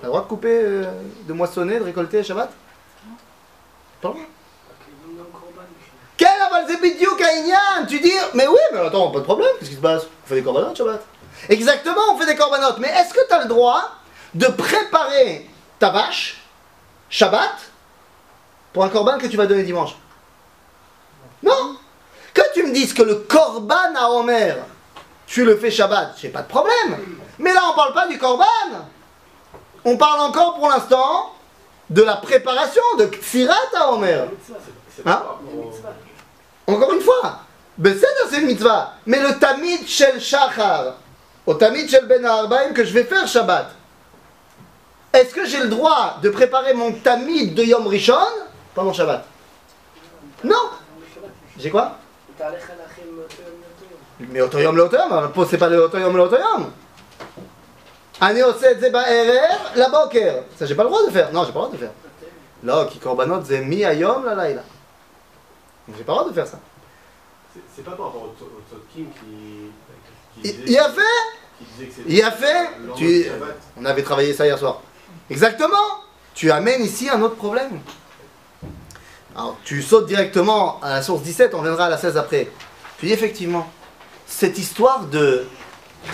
T'as le droit de couper, euh, de moissonner, de récolter Shabbat? Pas le droit. Quel Tu dis, mais oui, mais attends, pas de problème, qu'est-ce qui se passe? On fait des corbanotes Shabbat. Exactement, on fait des corbanotes, mais est-ce que tu as le droit de préparer ta vache, Shabbat, pour un corban que tu vas donner dimanche? Non? Que tu me dises que le corban à Homer, tu le fais Shabbat, j'ai pas de problème. Mais là, on parle pas du corban. On parle encore pour l'instant de la préparation de Ksirat à Homer. Hein? Encore une fois, Besséder c'est une mitzvah. Mais le Tamid Shel Shachar, au Tamid Shel Ben Arbaim que je vais faire Shabbat, est-ce que j'ai le droit de préparer mon Tamid de Yom Rishon pendant Shabbat Non J'ai quoi mais אותו יום לאותו יום, אבל פה c'est pas לאותו יום לאותו יום. אני עושה את זה בערב לבוקר. Ça j'ai pas le droit de faire. Non, j'ai pas le droit de faire. לא, כי קורבנות זה מהיום ללילה. J'ai pas le droit de faire ça. C'est- Il, a fait Il a fait. On avait travaillé ça hier soir. Exactement Tu amènes ici un autre problème. Alors, tu sautes directement à la source 17, on viendra à la 16 après. Tu dis effectivement, cette histoire de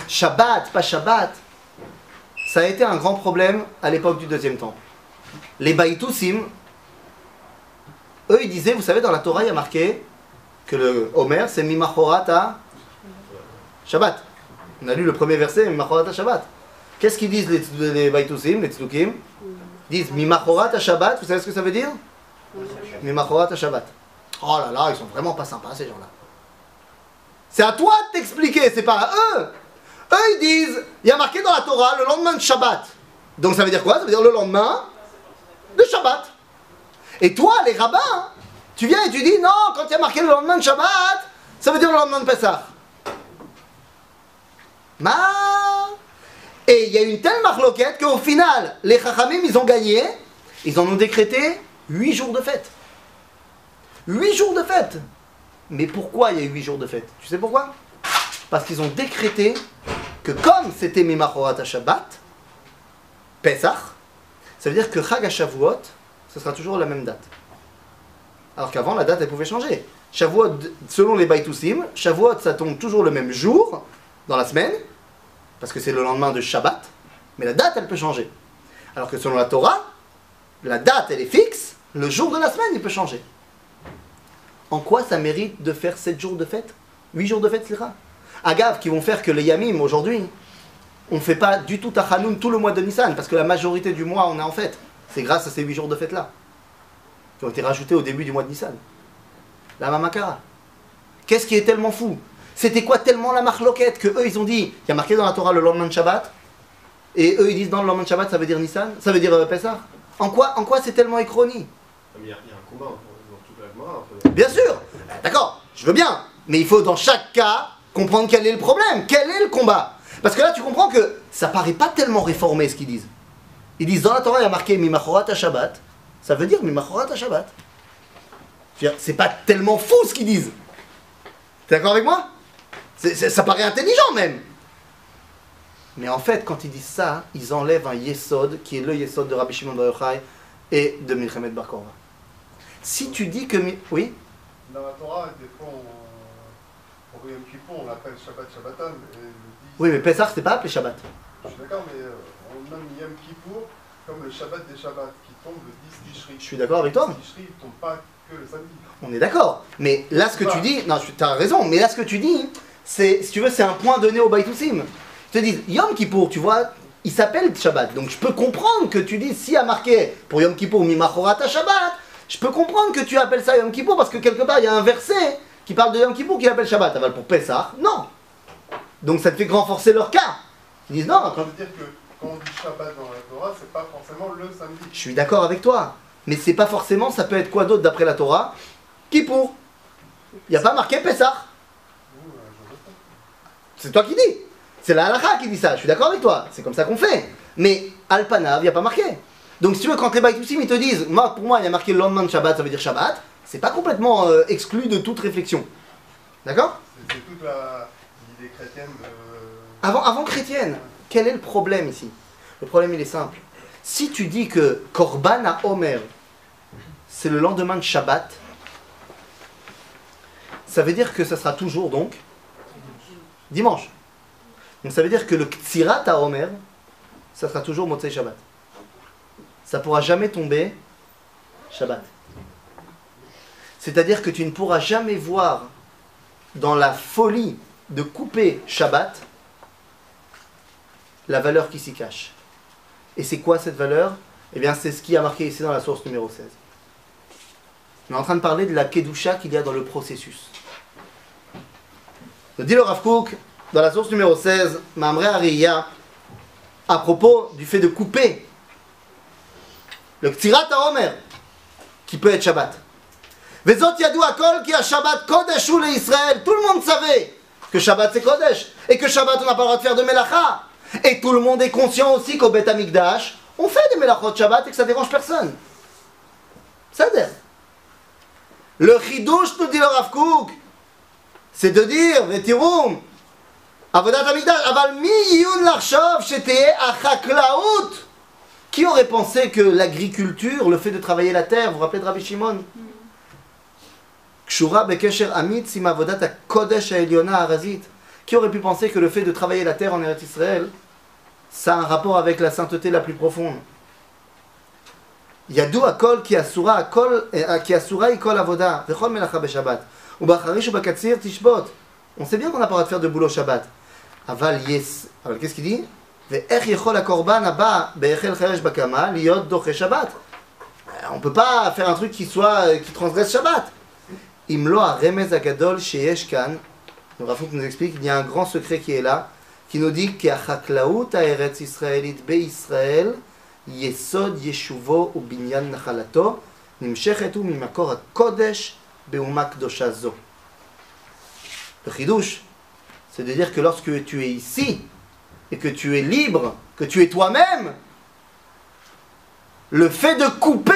Shabbat, pas Shabbat, ça a été un grand problème à l'époque du deuxième temple. Les Baïtoussim, eux ils disaient, vous savez, dans la Torah il y a marqué que le Homer c'est Mimachorat à Shabbat. On a lu le premier verset, Mimachorat à Shabbat. Qu'est-ce qu'ils disent les, les les Tzlukim Ils disent Mimachorat à Shabbat, vous savez ce que ça veut dire? Mimachorat à Shabbat. Oh là là, ils sont vraiment pas sympas ces gens-là. C'est à toi de t'expliquer, c'est pas à eux. Eux ils disent, il y a marqué dans la Torah le lendemain de Shabbat. Donc ça veut dire quoi? Ça veut dire le lendemain de Shabbat. Et toi, les rabbins, tu viens et tu dis non, quand il y a marqué le lendemain de Shabbat, ça veut dire le lendemain de Pessah. Et il y a une telle marloquette qu'au final, les Chachamim, ils ont gagné, ils en ont décrété 8 jours de fête. 8 jours de fête Mais pourquoi il y a 8 jours de fête? Tu sais pourquoi? Parce qu'ils ont décrété que comme c'était Mimachorat Shabbat, Pesach, ça veut dire que Chag Shavuot, ce sera toujours la même date. Alors qu'avant, la date, elle pouvait changer. Shavuot, selon les Baïtoussim, Shavuot, ça tombe toujours le même jour dans la semaine, parce que c'est le lendemain de Shabbat, mais la date, elle peut changer. Alors que selon la Torah, la date, elle est fixe, le jour de la semaine, il peut changer. En quoi ça mérite de faire 7 jours de fête 8 jours de fête, c'est. Agave, qui vont faire que les Yamim, aujourd'hui, on ne fait pas du tout Tachanoun tout le mois de Nissan, parce que la majorité du mois, on est en fête. C'est grâce à ces 8 jours de fête-là, qui ont été rajoutés au début du mois de Nissan. La Mamakara. Qu'est-ce qui est tellement fou? C'était quoi tellement la marloquette que eux, ils ont dit, il y a marqué dans la Torah le lendemain de Shabbat, et eux, ils disent dans le lendemain de Shabbat, ça veut dire Nissan, ça veut dire euh, Pessah. En quoi, en quoi c'est tellement écroni Mais Il y, a un combat dans dans toute la Gemara entre- Bien sûr, d'accord, je veux bien, mais il faut dans chaque cas comprendre quel est le problème, quel est le combat? Parce que là, tu comprends que ça paraît pas tellement réformé ce qu'ils disent. Ils disent dans la Torah, il y a marqué Mimachorat à Shabbat, ça veut dire Mimachorat à Shabbat. C'est pas tellement fou ce qu'ils disent. T'es d'accord avec moi? Ça paraît intelligent même. Mais en fait, quand ils disent ça, ils enlèvent un Yesod qui est le Yesod de Rabbi Shimon Bar Yochai et de Milchemet Bar Korva. Si tu dis que. Oui? Dans la Torah, des fois, on, pour Yom Kippour, on l'appelle Shabbat Shabbaton. Et le 10, Oui, mais Pessah, c'est pas appelé Shabbat. Je suis d'accord, mais euh, on nomme Yom Kippour comme le Shabbat des Shabbats qui tombe le 10 Tishri. Je suis d'accord avec toi. Le 10 Tishri ne tombe pas que le samedi. On est d'accord. Mais là, ce que tu dis, non, tu as raison, mais là, ce que tu dis, c'est, si tu veux, c'est un point donné au Baïtoussim. Ils te disent, Yom Kippour, tu vois, il s'appelle Shabbat. Donc je peux comprendre que tu dis, s'il y a marqué pour Yom Kippour, Mimachorata Shabbat, je peux comprendre que tu appelles ça Yom Kippour parce que quelque part, il y a un verset qui parle de Yom Kippour qui l'appelle Shabbat. Aval pour Pessah, non. Donc ça te fait renforcer leur cas. Ils disent, non, Ça quand- veut dire que quand on dit Shabbat dans la Torah, c'est pas forcément le samedi. je suis d'accord avec toi. Mais c'est pas forcément, ça peut être quoi d'autre d'après la Torah? Kippour. Il n'y a pas marqué Pessah. Nous, euh, je reste pas. C'est toi qui dis. C'est la halakha qui dit ça. Je suis d'accord avec toi. C'est comme ça qu'on fait. Mais Alpanav, il n'y a pas marqué. Donc si tu veux, quand les Baïtoussim, ils te disent, moi, pour moi, il y a marqué le lendemain de Shabbat, ça veut dire Shabbat, c'est pas complètement euh, exclu de toute réflexion. D'accord? C'est toute la l'idée chrétienne de. avant, avant chrétienne, quel est le problème ici? Le problème, il est simple. Si tu dis que Korban à Omer, c'est le lendemain de Shabbat, ça veut dire que ça sera toujours donc dimanche. Donc ça veut dire que le Ksirat à Omer, ça sera toujours Motzei Shabbat. Ça pourra jamais tomber Shabbat. C'est-à-dire que tu ne pourras jamais voir dans la folie de couper Shabbat la valeur qui s'y cache. Et c'est quoi cette valeur? Eh bien, c'est ce qui a marqué ici dans la source numéro 16. On est en train de parler de la Kedusha qu'il y a dans le processus. Dit le Rav Kook, dans la source numéro 16, Mamre Ariya, à propos du fait de couper le Ktzirat Omer, qui peut être Shabbat. Vezot yadou akol ki a Shabbat Kodesh ou Israël. Tout le monde savait que Shabbat c'est Kodesh. Et que Shabbat on n'a pas le droit de faire de Melacha. Et tout le monde est conscient aussi qu'au Bet Amikdash, on fait des Melachot Shabbat et que ça dérange personne. Ça dire. Le Chidouche, nous dit le Rav c'est de dire, Vetirum, Avodat Amikdash, Aval mi yiyun larshov sheteye achaklaout. Qui aurait pensé que l'agriculture, le fait de travailler la terre, vous rappelez de Rabbi Shimon? Qui aurait pu penser que le fait de travailler la terre en Eretz Israël, ça a un rapport avec la sainteté la plus profonde? Yadou akol ki asura akol eh, ki asura ikol avoda vechol melacha ubakatsir tishbot. On sait bien qu'on n'a pas le droit de faire de boulot Shabbat. Aval yes. Alors qu'est-ce qu'il dit? Euh, On peut pas faire un truc qui soit euh, qui transgresse Shabbat. Imlo remez agadol sheyesh kan. Le Rav Kook nous explique qu'il y a un grand secret qui est là, qui nous dit qu'achaklaout ha'eretz israélite be'Israël yesod yeshuvo u binyan nachalato nimshechet u mimakor zo. Le chidouche, c'est de dire que lorsque tu es ici et que tu es libre, que tu es toi-même, le fait de couper,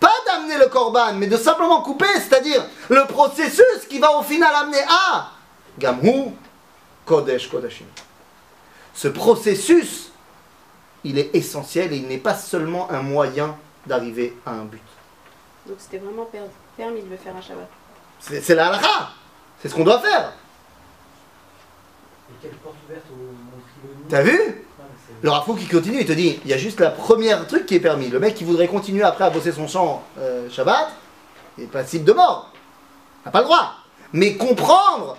pas d'amener le korban, mais de simplement couper, c'est-à-dire le processus qui va au final amener à Gamhu Kodesh Kodashim. Ce processus, il est essentiel et il n'est pas seulement un moyen d'arriver à un but. Donc c'était vraiment per- permis de le faire un Shabbat. C'est c'est la halakha. C'est ce qu'on doit faire. Et quelle porte ouverte au monde Trilonie T'as vu? C'est- Le Rav qui continue, il te dit, il y a juste la première truc qui est permis. Le mec qui voudrait continuer après à bosser son champ euh, Shabbat, il est passible de mort. Il n'a pas le droit. Mais comprendre,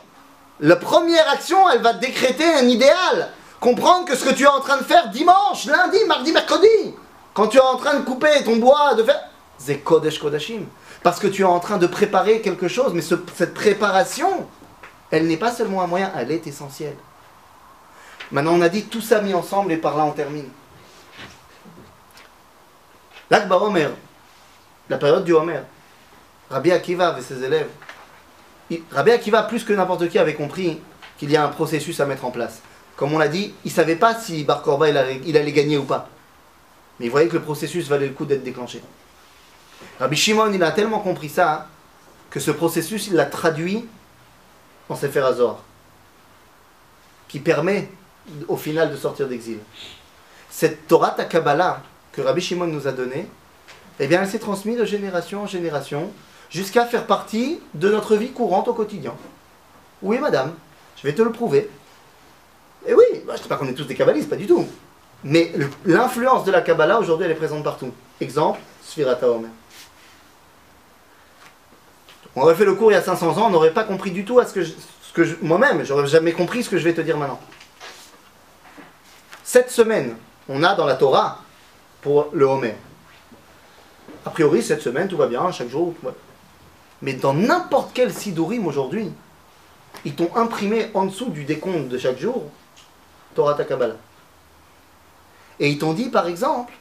la première action, elle va décréter un idéal. Comprendre que ce que tu es en train de faire dimanche, lundi, mardi, mercredi, quand tu es en train de couper ton bois, de faire... C'est Kodesh Kodashim. Parce que tu es en train de préparer quelque chose, mais ce- cette préparation, elle n'est pas seulement un moyen, elle est essentielle. Maintenant, on a dit tout ça mis ensemble et par là on termine. L'Akba Omer, la période du Homer, Rabbi Akiva et ses élèves, Rabbi Akiva, plus que n'importe qui, avait compris qu'il y a un processus à mettre en place. Comme on l'a dit, il ne savait pas si Bar Korba allait, il allait gagner ou pas. Mais il voyait que le processus valait le coup d'être déclenché. Rabbi Shimon, il a tellement compris ça hein, que ce processus, il l'a traduit en Sefer Azor, qui permet au final de sortir d'exil. Cette Torah ta Kabbalah que Rabbi Shimon nous a donnée, eh bien, elle s'est transmise de génération en génération jusqu'à faire partie de notre vie courante au quotidien. Oui, madame, je vais te le prouver. Et oui, bah, je ne dis pas qu'on est tous des kabbalistes, pas du tout. Mais l'influence de la Kabbalah aujourd'hui elle est présente partout. Exemple, Sfirata Omer. On aurait fait le cours il y a 500 ans, on n'aurait pas compris du tout à ce que, je- ce moi-même, j'aurais jamais compris ce que je vais te dire maintenant. Cette semaine, on a dans la Torah pour le Homer. A priori, cette semaine, tout va bien, chaque jour, Mais dans n'importe quel Sidurim aujourd'hui, ils t'ont imprimé en dessous du décompte de chaque jour Torah ta Kabbalah. Et ils t'ont dit, par exemple,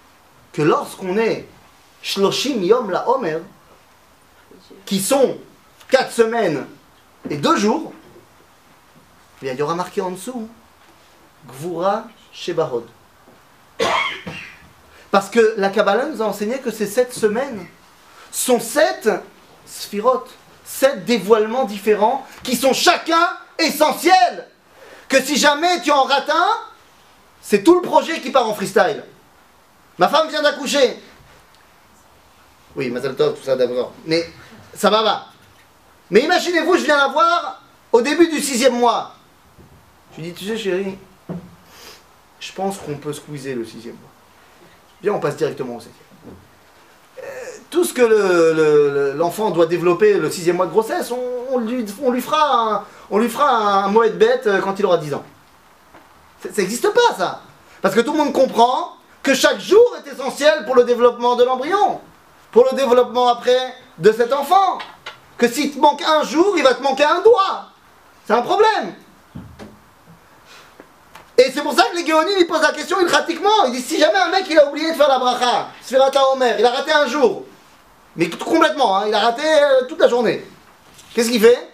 que lorsqu'on est Shloshim Yom la Homer, qui sont 4 semaines et 2 jours, eh il y aura marqué en dessous Gvura Shebahod. Parce que la Kabbalah nous a enseigné que ces 7 semaines sont 7 sphirotes, 7 dévoilements différents qui sont chacun essentiels. Que si jamais tu en rates un, c'est tout le projet qui part en freestyle. Ma femme vient d'accoucher. Oui, Mazal Tov, tout ça d'abord. Mais ça va, va. Mais imaginez-vous, je viens la voir au début du sixième mois. Je lui dis, tu sais chérie, je pense qu'on peut squeezer le sixième mois. Bien, on passe directement au septième. Euh, Tout ce que le- le- le- l'enfant doit développer le sixième mois de grossesse, on, lui, fera un, on lui un moët bête euh, quand il aura 10 ans. Ça n'existe pas ça. Parce que tout le monde comprend que chaque jour est essentiel pour le développement de l'embryon, pour le développement après de cet enfant. Que s'il te manque un jour, il va te manquer un doigt. C'est un problème. Et c'est pour ça que les Géonim ils posent la question pratiquement. Ils disent si jamais un mec il a oublié de faire la bracha, Sfirata Omer, il a raté un jour, mais complètement, hein, il a raté euh, toute la journée. Qu'est-ce qu'il fait?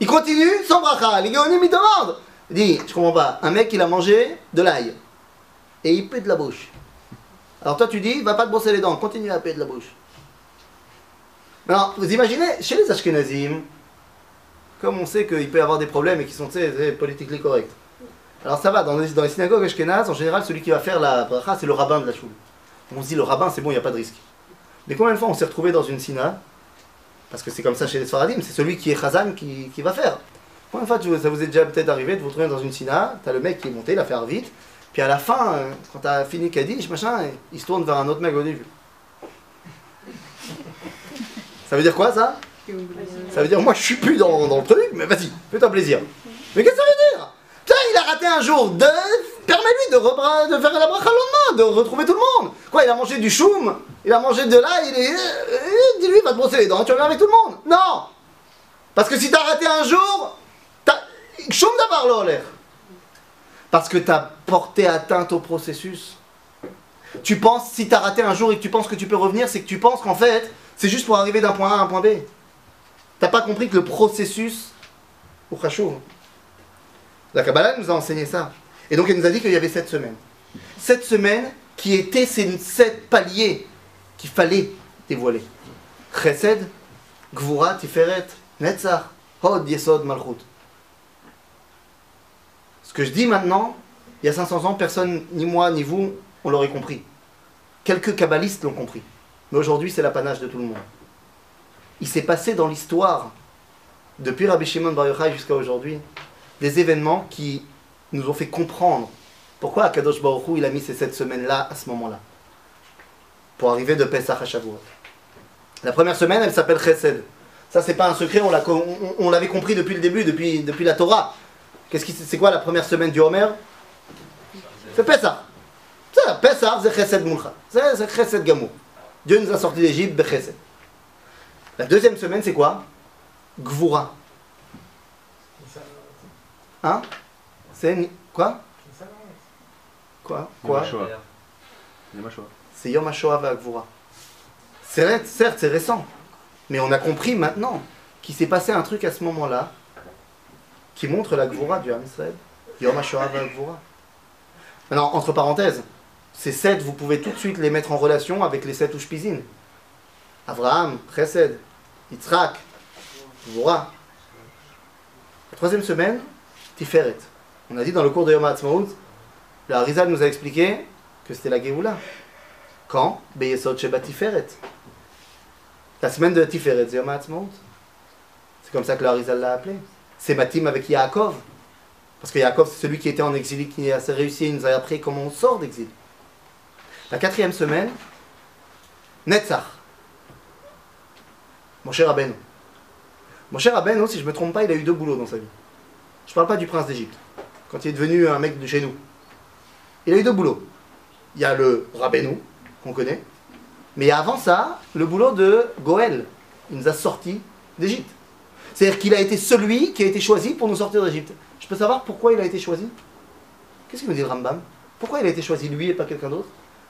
Il continue sans bracha. Les Géonim ils demandent. Il dit je comprends pas. Un mec il a mangé de l'ail et il pète de la bouche. Alors toi tu dis va pas te brosser les dents, continue à péter de la bouche. Alors vous imaginez chez les Ashkenazim, comme on sait qu'il peut y avoir des problèmes et qui sont politiquement corrects. Alors ça va, dans les, dans les synagogues ashkénazes, en général, celui qui va faire la bracha, c'est le rabbin de la choule. On se dit, le rabbin, c'est bon, il n'y a pas de risque. Mais combien de fois on s'est retrouvé dans une sina Parce que c'est comme ça chez les Sfaradim, c'est celui qui est chazan qui, qui va faire. Combien de fois ça vous est déjà peut-être arrivé de vous retrouver dans une sina, t'as le mec qui est monté, il a fait vite, puis à la fin, euh, quand t'as fini Kaddish, machin, il se tourne vers un autre mec au début. Ça veut dire quoi ça? Ça veut dire, moi je suis plus dans, dans le truc, mais vas-y, fais-toi plaisir. Mais qu'est-ce que ça veut dire? Putain, il a raté un jour, de... permets-lui de, de faire la bracha le lendemain, de retrouver tout le monde. Quoi, il a mangé du choum, il a mangé de là, il est... Dis-lui, va te brosser les dents, tu reviens avec tout le monde. Non Parce que si t'as raté un jour, t'as... Choum d'avoir l'air. Parce que t'as porté atteinte au processus. Tu penses, si t'as raté un jour et que tu penses que tu peux revenir, c'est que tu penses qu'en fait, c'est juste pour arriver d'un point A à un point B. T'as pas compris que le processus au Khashour, la Kabbalah nous a enseigné ça. Et donc elle nous a dit qu'il y avait sept semaines. Sept semaines qui étaient ces sept paliers qu'il fallait dévoiler. Chesed, Gvura, Tiferet, Netzach, Hod, Yesod, Malchut. Ce que je dis maintenant, il y a 500 ans, personne, ni moi, ni vous, on l'aurait compris. Quelques kabbalistes l'ont compris. Mais aujourd'hui, c'est l'apanage de tout le monde il s'est passé dans l'histoire, depuis Rabbi Shimon Bar Yochai jusqu'à aujourd'hui, des événements qui nous ont fait comprendre pourquoi Akadosh Baruch Hu, il a mis ces sept semaines-là à ce moment-là, pour arriver de Pesach à Shavuot. La première semaine, elle s'appelle Chesed. Ça, c'est pas un secret, on l'avait compris depuis le début, depuis, la Torah. Qu'est-ce qui, c'est quoi la première semaine du Homer? C'est Pesach. C'est Pesach, c'est Chesed Mulcha. C'est Chesed Gamur. Dieu nous a sortis d'Égypte, Bechesed. La deuxième semaine, c'est quoi? Gvura. Hein? C'est quoi? Quoi? Quoi? C'est Yom HaShoah. C'est vrai, certes, c'est récent. Mais on a compris maintenant qu'il s'est passé un truc à ce moment-là qui montre la Gvura du Ham Israël. Yom HaShoah Gvura. Maintenant, entre parenthèses, ces sept, vous pouvez tout de suite les mettre en relation avec les sept Ushpizin. Abraham, Chesed, Yitzhak. La troisième semaine, Tiferet. On a dit dans le cours de Yom HaAtzmaut, le Harizal nous a expliqué que c'était la Géoula. Quand Beyesod Sheba Tiferet. La semaine de Tiferet, c'est Yom HaAtzmaut. C'est comme ça que le Harizal l'a appelé. C'est Matim avec Yaakov. Parce que Yaakov, c'est celui qui était en exil, qui a réussi, il nous a appris comment on sort d'exil. La quatrième semaine, Netzach. Mon cher Rabbeinu. Mon cher Rabbeinu, si je ne me trompe pas, il a eu deux boulots dans sa vie. Je ne parle pas du prince d'Égypte, quand il est devenu un mec de chez nous. Il a eu deux boulots. Il y a le Rabbeinu, qu'on connaît, mais avant ça, le boulot de Goël. Il nous a sortis d'Égypte. C'est-à-dire qu'il a été celui qui a été choisi pour nous sortir d'Égypte. Je peux savoir pourquoi il a été choisi? Qu'est-ce qu'il nous dit le Rambam? Pourquoi il a été choisi lui et pas quelqu'un d'autre?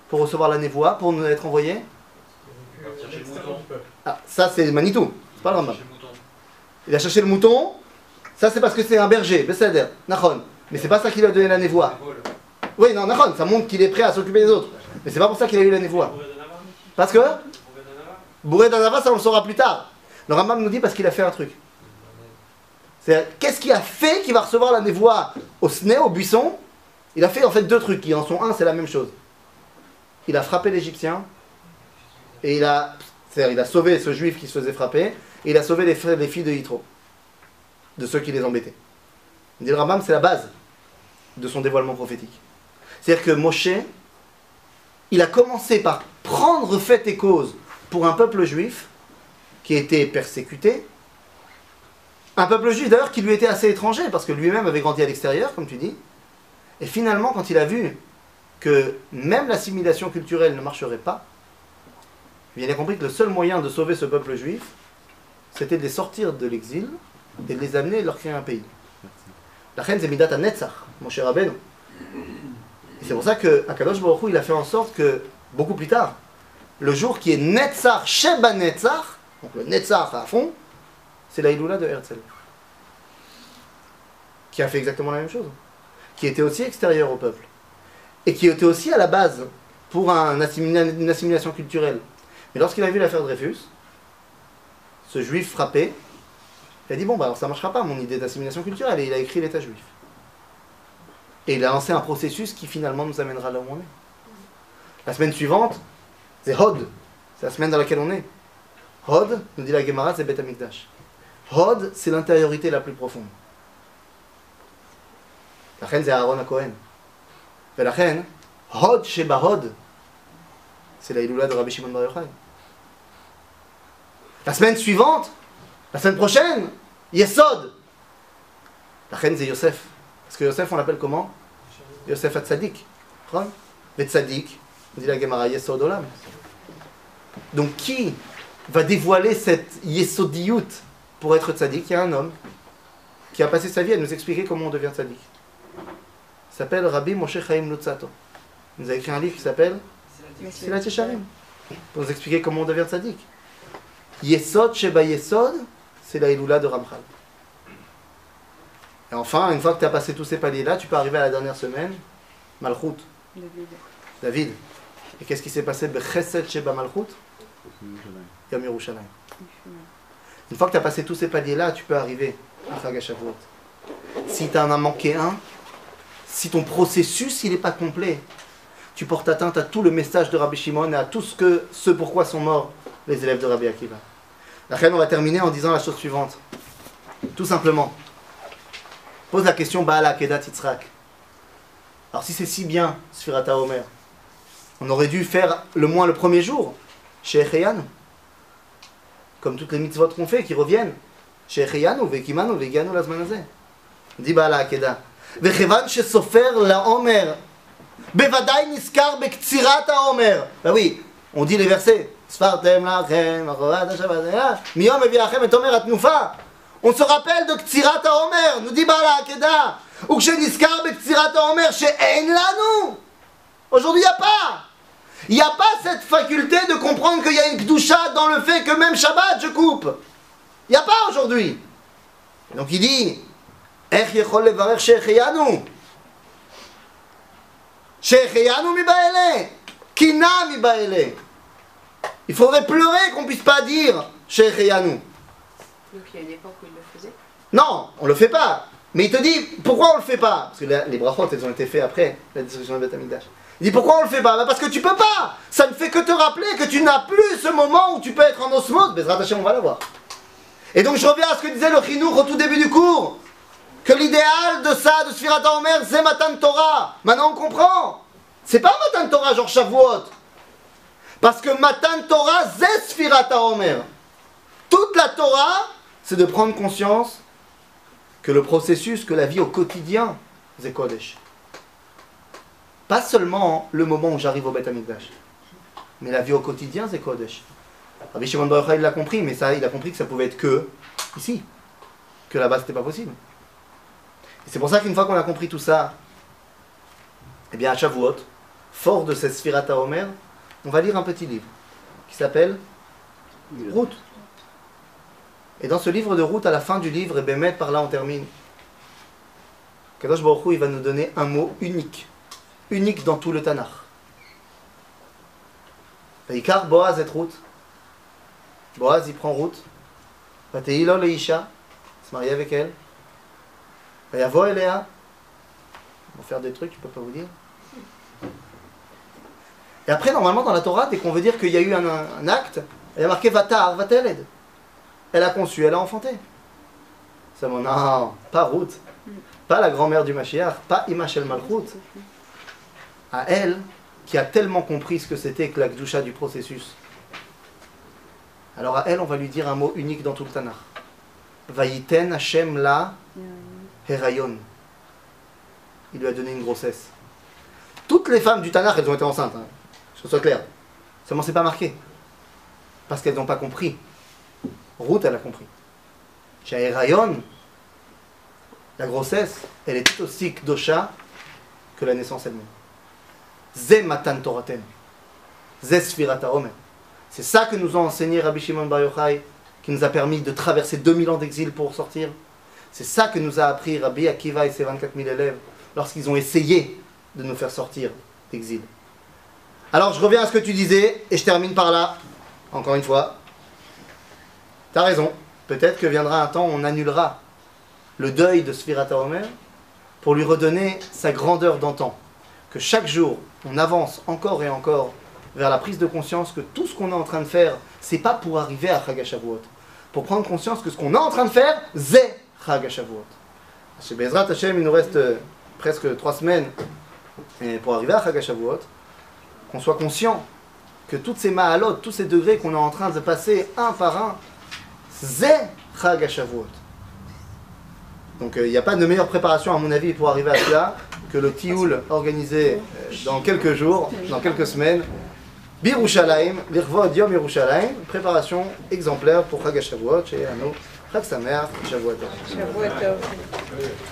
Pour recevoir la névoie, pour nous être envoyé Chercher le mouton. Ah, ça c'est Manitou, c'est pas le Rambam. Il a cherché le mouton, ça c'est parce que c'est un berger, Besséder, Nachon. Mais c'est pas ça qui lui a donné la névoie. Oui, non, Nachon, ça montre qu'il est prêt à s'occuper des autres. Mais c'est pas pour ça qu'il a eu la névoie. Parce que Bourré d'Anava, ça on le saura plus tard. Le Rambam nous dit parce qu'il a fait un truc. C'est qu'est-ce qui a fait qu'il va recevoir la névoie au sné, au buisson? Il a fait en fait deux trucs qui en sont un, c'est la même chose. Il a frappé l'Égyptien et il a, il a sauvé ce juif qui se faisait frapper et il a sauvé les, filles de Yitro, de ceux qui les embêtaient. Il dit c'est la base de son dévoilement prophétique. C'est-à-dire que Moshe, il a commencé par prendre fait et cause pour un peuple juif qui était persécuté. Un peuple juif d'ailleurs qui lui était assez étranger parce que lui-même avait grandi à l'extérieur, comme tu dis. Et finalement, quand il a vu que même l'assimilation culturelle ne marcherait pas, il a compris que le seul moyen de sauver ce peuple juif, c'était de les sortir de l'exil et de les amener et de leur créer un pays. La reine c'est Netzach, mon cher. Et c'est pour ça que Akadosh Baruch il a fait en sorte que, beaucoup plus tard, le jour qui est Netzach, Sheba Netzach, donc le Netzach à fond, c'est la Iloula de Herzl. Qui a fait exactement la même chose. Qui était aussi extérieur au peuple. Et qui était aussi à la base pour une assimilation culturelle. Mais lorsqu'il a vu l'affaire Dreyfus, ce juif frappé, il a dit Bon, bah alors ça marchera pas mon idée d'assimilation culturelle. Et il a écrit l'État juif. Et il a lancé un processus qui finalement nous amènera là où on est. La semaine suivante, c'est Hod. C'est la semaine dans laquelle on est. Hod, nous dit la Gemara, c'est Beth Amikdash. Hod, c'est l'intériorité la plus profonde. La reine, c'est Aaron à Cohen. Reine, Hod Sheba Hod, c'est la Iloula de Rabbi Shimon Bar Yochai. La semaine suivante, la semaine prochaine, Yesod. La reine, c'est Yosef. Parce que Yosef, on l'appelle comment Yosef Hatzadik. Mais Tzadik, dit la Gemara, Yesod Olam. Donc qui va dévoiler cette Yesodiyut pour être Tzadik Il y a un homme qui a passé sa vie à nous expliquer comment on devient Tzadik. S'appelle Rabbi Moshe Chaim Lutzato. Il nous a écrit un livre qui s'appelle Silat Yesharim. Pour nous expliquer comment on devient Tzadik. Yesod Sheba Yesod, c'est la Iloula de Ramchal. Et enfin, une fois que tu as passé tous ces paliers-là, tu peux arriver à la dernière semaine, Malchut, David. David. Et qu'est-ce qui s'est passé? Bechesed Sheba Malchut? Yom Yerushalayim. Une fois que tu as passé tous ces paliers-là, tu peux arriver à Chag HaShavuot. Si tu en as manqué un, si ton processus il n'est pas complet, tu portes atteinte à tout le message de Rabbi Shimon et à tout ce, que, ce pourquoi sont morts les élèves de Rabbi Akiva. La reine, on va terminer en disant la chose suivante. Tout simplement, pose la question Baal Akedat Yitzhak. Alors si c'est si bien, Sfirata Omer, on aurait dû faire le moins le premier jour, chez Echeyanu. Comme toutes les mitzvot qu'on fait, qui reviennent. chez Echeyanu, Vekimanu, Veganu Lazmanazé. Dit Baal Akeda. וכיוון שסופר לעומר, בוודאי נזכר בקצירת העומר. Ben oui, on dit les versets. ספרתם לכם, אחורת השבת, אה, מיום מביא לכם את עומר התנופה. On se rappelle de קצירת העומר, nous dit בעל העקדה. וכשנזכר בקצירת העומר שאין לנו, aujourd'hui il n'y a pas. Il n'y a pas cette faculté de comprendre qu'il y a une kdusha dans le fait que même Shabbat je coupe. Il n'y a pas aujourd'hui. Donc il dit, איך יכול לברך שהחיינו? שהחיינו מבעלה, קינה מבעלה. Il faudrait pleurer qu'on puisse pas dire שהחיינו. Donc il y a une époque où il le faisait. Non, on le fait pas. Mais il te dit, pourquoi on le fait pas Parce que la- les brachot, elles ont été faites après la destruction de Beth Amikdash. Il dit, pourquoi on le fait pas Bah, Parce que tu peux pas Ça ne fait que te rappeler que tu n'as plus ce moment où tu peux être en osmose. Bezrat Hashem, on va l'avoir. Et donc je reviens à ce que disait le Chinour au tout début du cours. que l'idéal de ça, de Sfirat Omer, c'est Matan Torah. Maintenant on comprend. C'est pas Matan Torah genre Shavuot. Parce que Matan Torah, c'est Sfirat Omer. Toute la Torah, c'est de prendre conscience que le processus, que la vie au quotidien, c'est Kodesh. Pas seulement le moment où j'arrive au Beth Amikdash, mais la vie au quotidien, c'est Kodesh. Rabbi Shimon Bar Yochai, il l'a compris, mais ça, il a compris que ça pouvait être que ici, que là-bas, c'était pas possible. Et c'est pour ça qu'une fois qu'on a compris tout ça, eh bien, à Shavuot, fort de cette Sphirata Omer, on va lire un petit livre qui s'appelle Route. Et dans ce livre de route, à la fin du livre, et Bémet, par là on termine, Kadosh Baruch il va nous donner un mot unique. Unique dans tout le Tanakh. Vaikar Boaz et route. Boaz, il prend route. Vateilo Leisha, se marier avec elle. Vayavo Elea. On va faire des trucs, je peux pas vous dire. Et après, normalement, dans la Torah, dès qu'on veut dire qu'il y a eu un, acte, il y a marqué Vatar, Vateled. Elle a conçu, elle a enfanté. C'est mon non, pas Ruth, pas la grand-mère du Mashiach, pas Imachel Malchut. À elle, qui a tellement compris ce que c'était que la Gdusha du processus. Alors à elle, on va lui dire un mot unique dans tout le Tanakh. Vayiten Hashem la Herayon. Il lui a donné une grossesse. Toutes les femmes du Tanakh, elles ont été enceintes. Hein. Que ce soit clair. Seulement, c'est pas marqué. Parce qu'elles n'ont pas compris. Ruth, elle a compris. Chez Rayon, la grossesse, elle est tout aussi kdosha que la naissance elle-même. Ze matan toratem. Ze. C'est ça que nous a enseigné Rabbi Shimon Bar Yochai, qui nous a permis de traverser 2000 ans d'exil pour sortir. C'est ça que nous a appris Rabbi Akiva et ses 24 000 élèves lorsqu'ils ont essayé de nous faire sortir d'exil. Alors je reviens à ce que tu disais et je termine par là, encore une fois. T'as raison. Peut-être que viendra un temps où on annulera le deuil de Sphirata Omer pour lui redonner sa grandeur d'antan. Que chaque jour, on avance encore et encore vers la prise de conscience que tout ce qu'on est en train de faire, c'est pas pour arriver à Chagashavuot. Pour prendre conscience que ce qu'on est en train de faire, c'est Chagashavuot. Chez Bezrat Hashem, il nous reste euh, presque trois semaines pour arriver à Chagashavuot, qu'on soit conscient que toutes ces mahalot, tous ces degrés qu'on est en train de passer un par un, c'est Chag HaShavuot. Donc il n'y a pas de meilleure préparation à mon avis pour arriver à cela que le Tioul organisé euh, dans quelques jours, dans quelques semaines. Birushalayim, Lirvod Yom préparation exemplaire pour Chag HaShavuot chez Anno, Chag Samer, Shavuot. Shavuot Tov.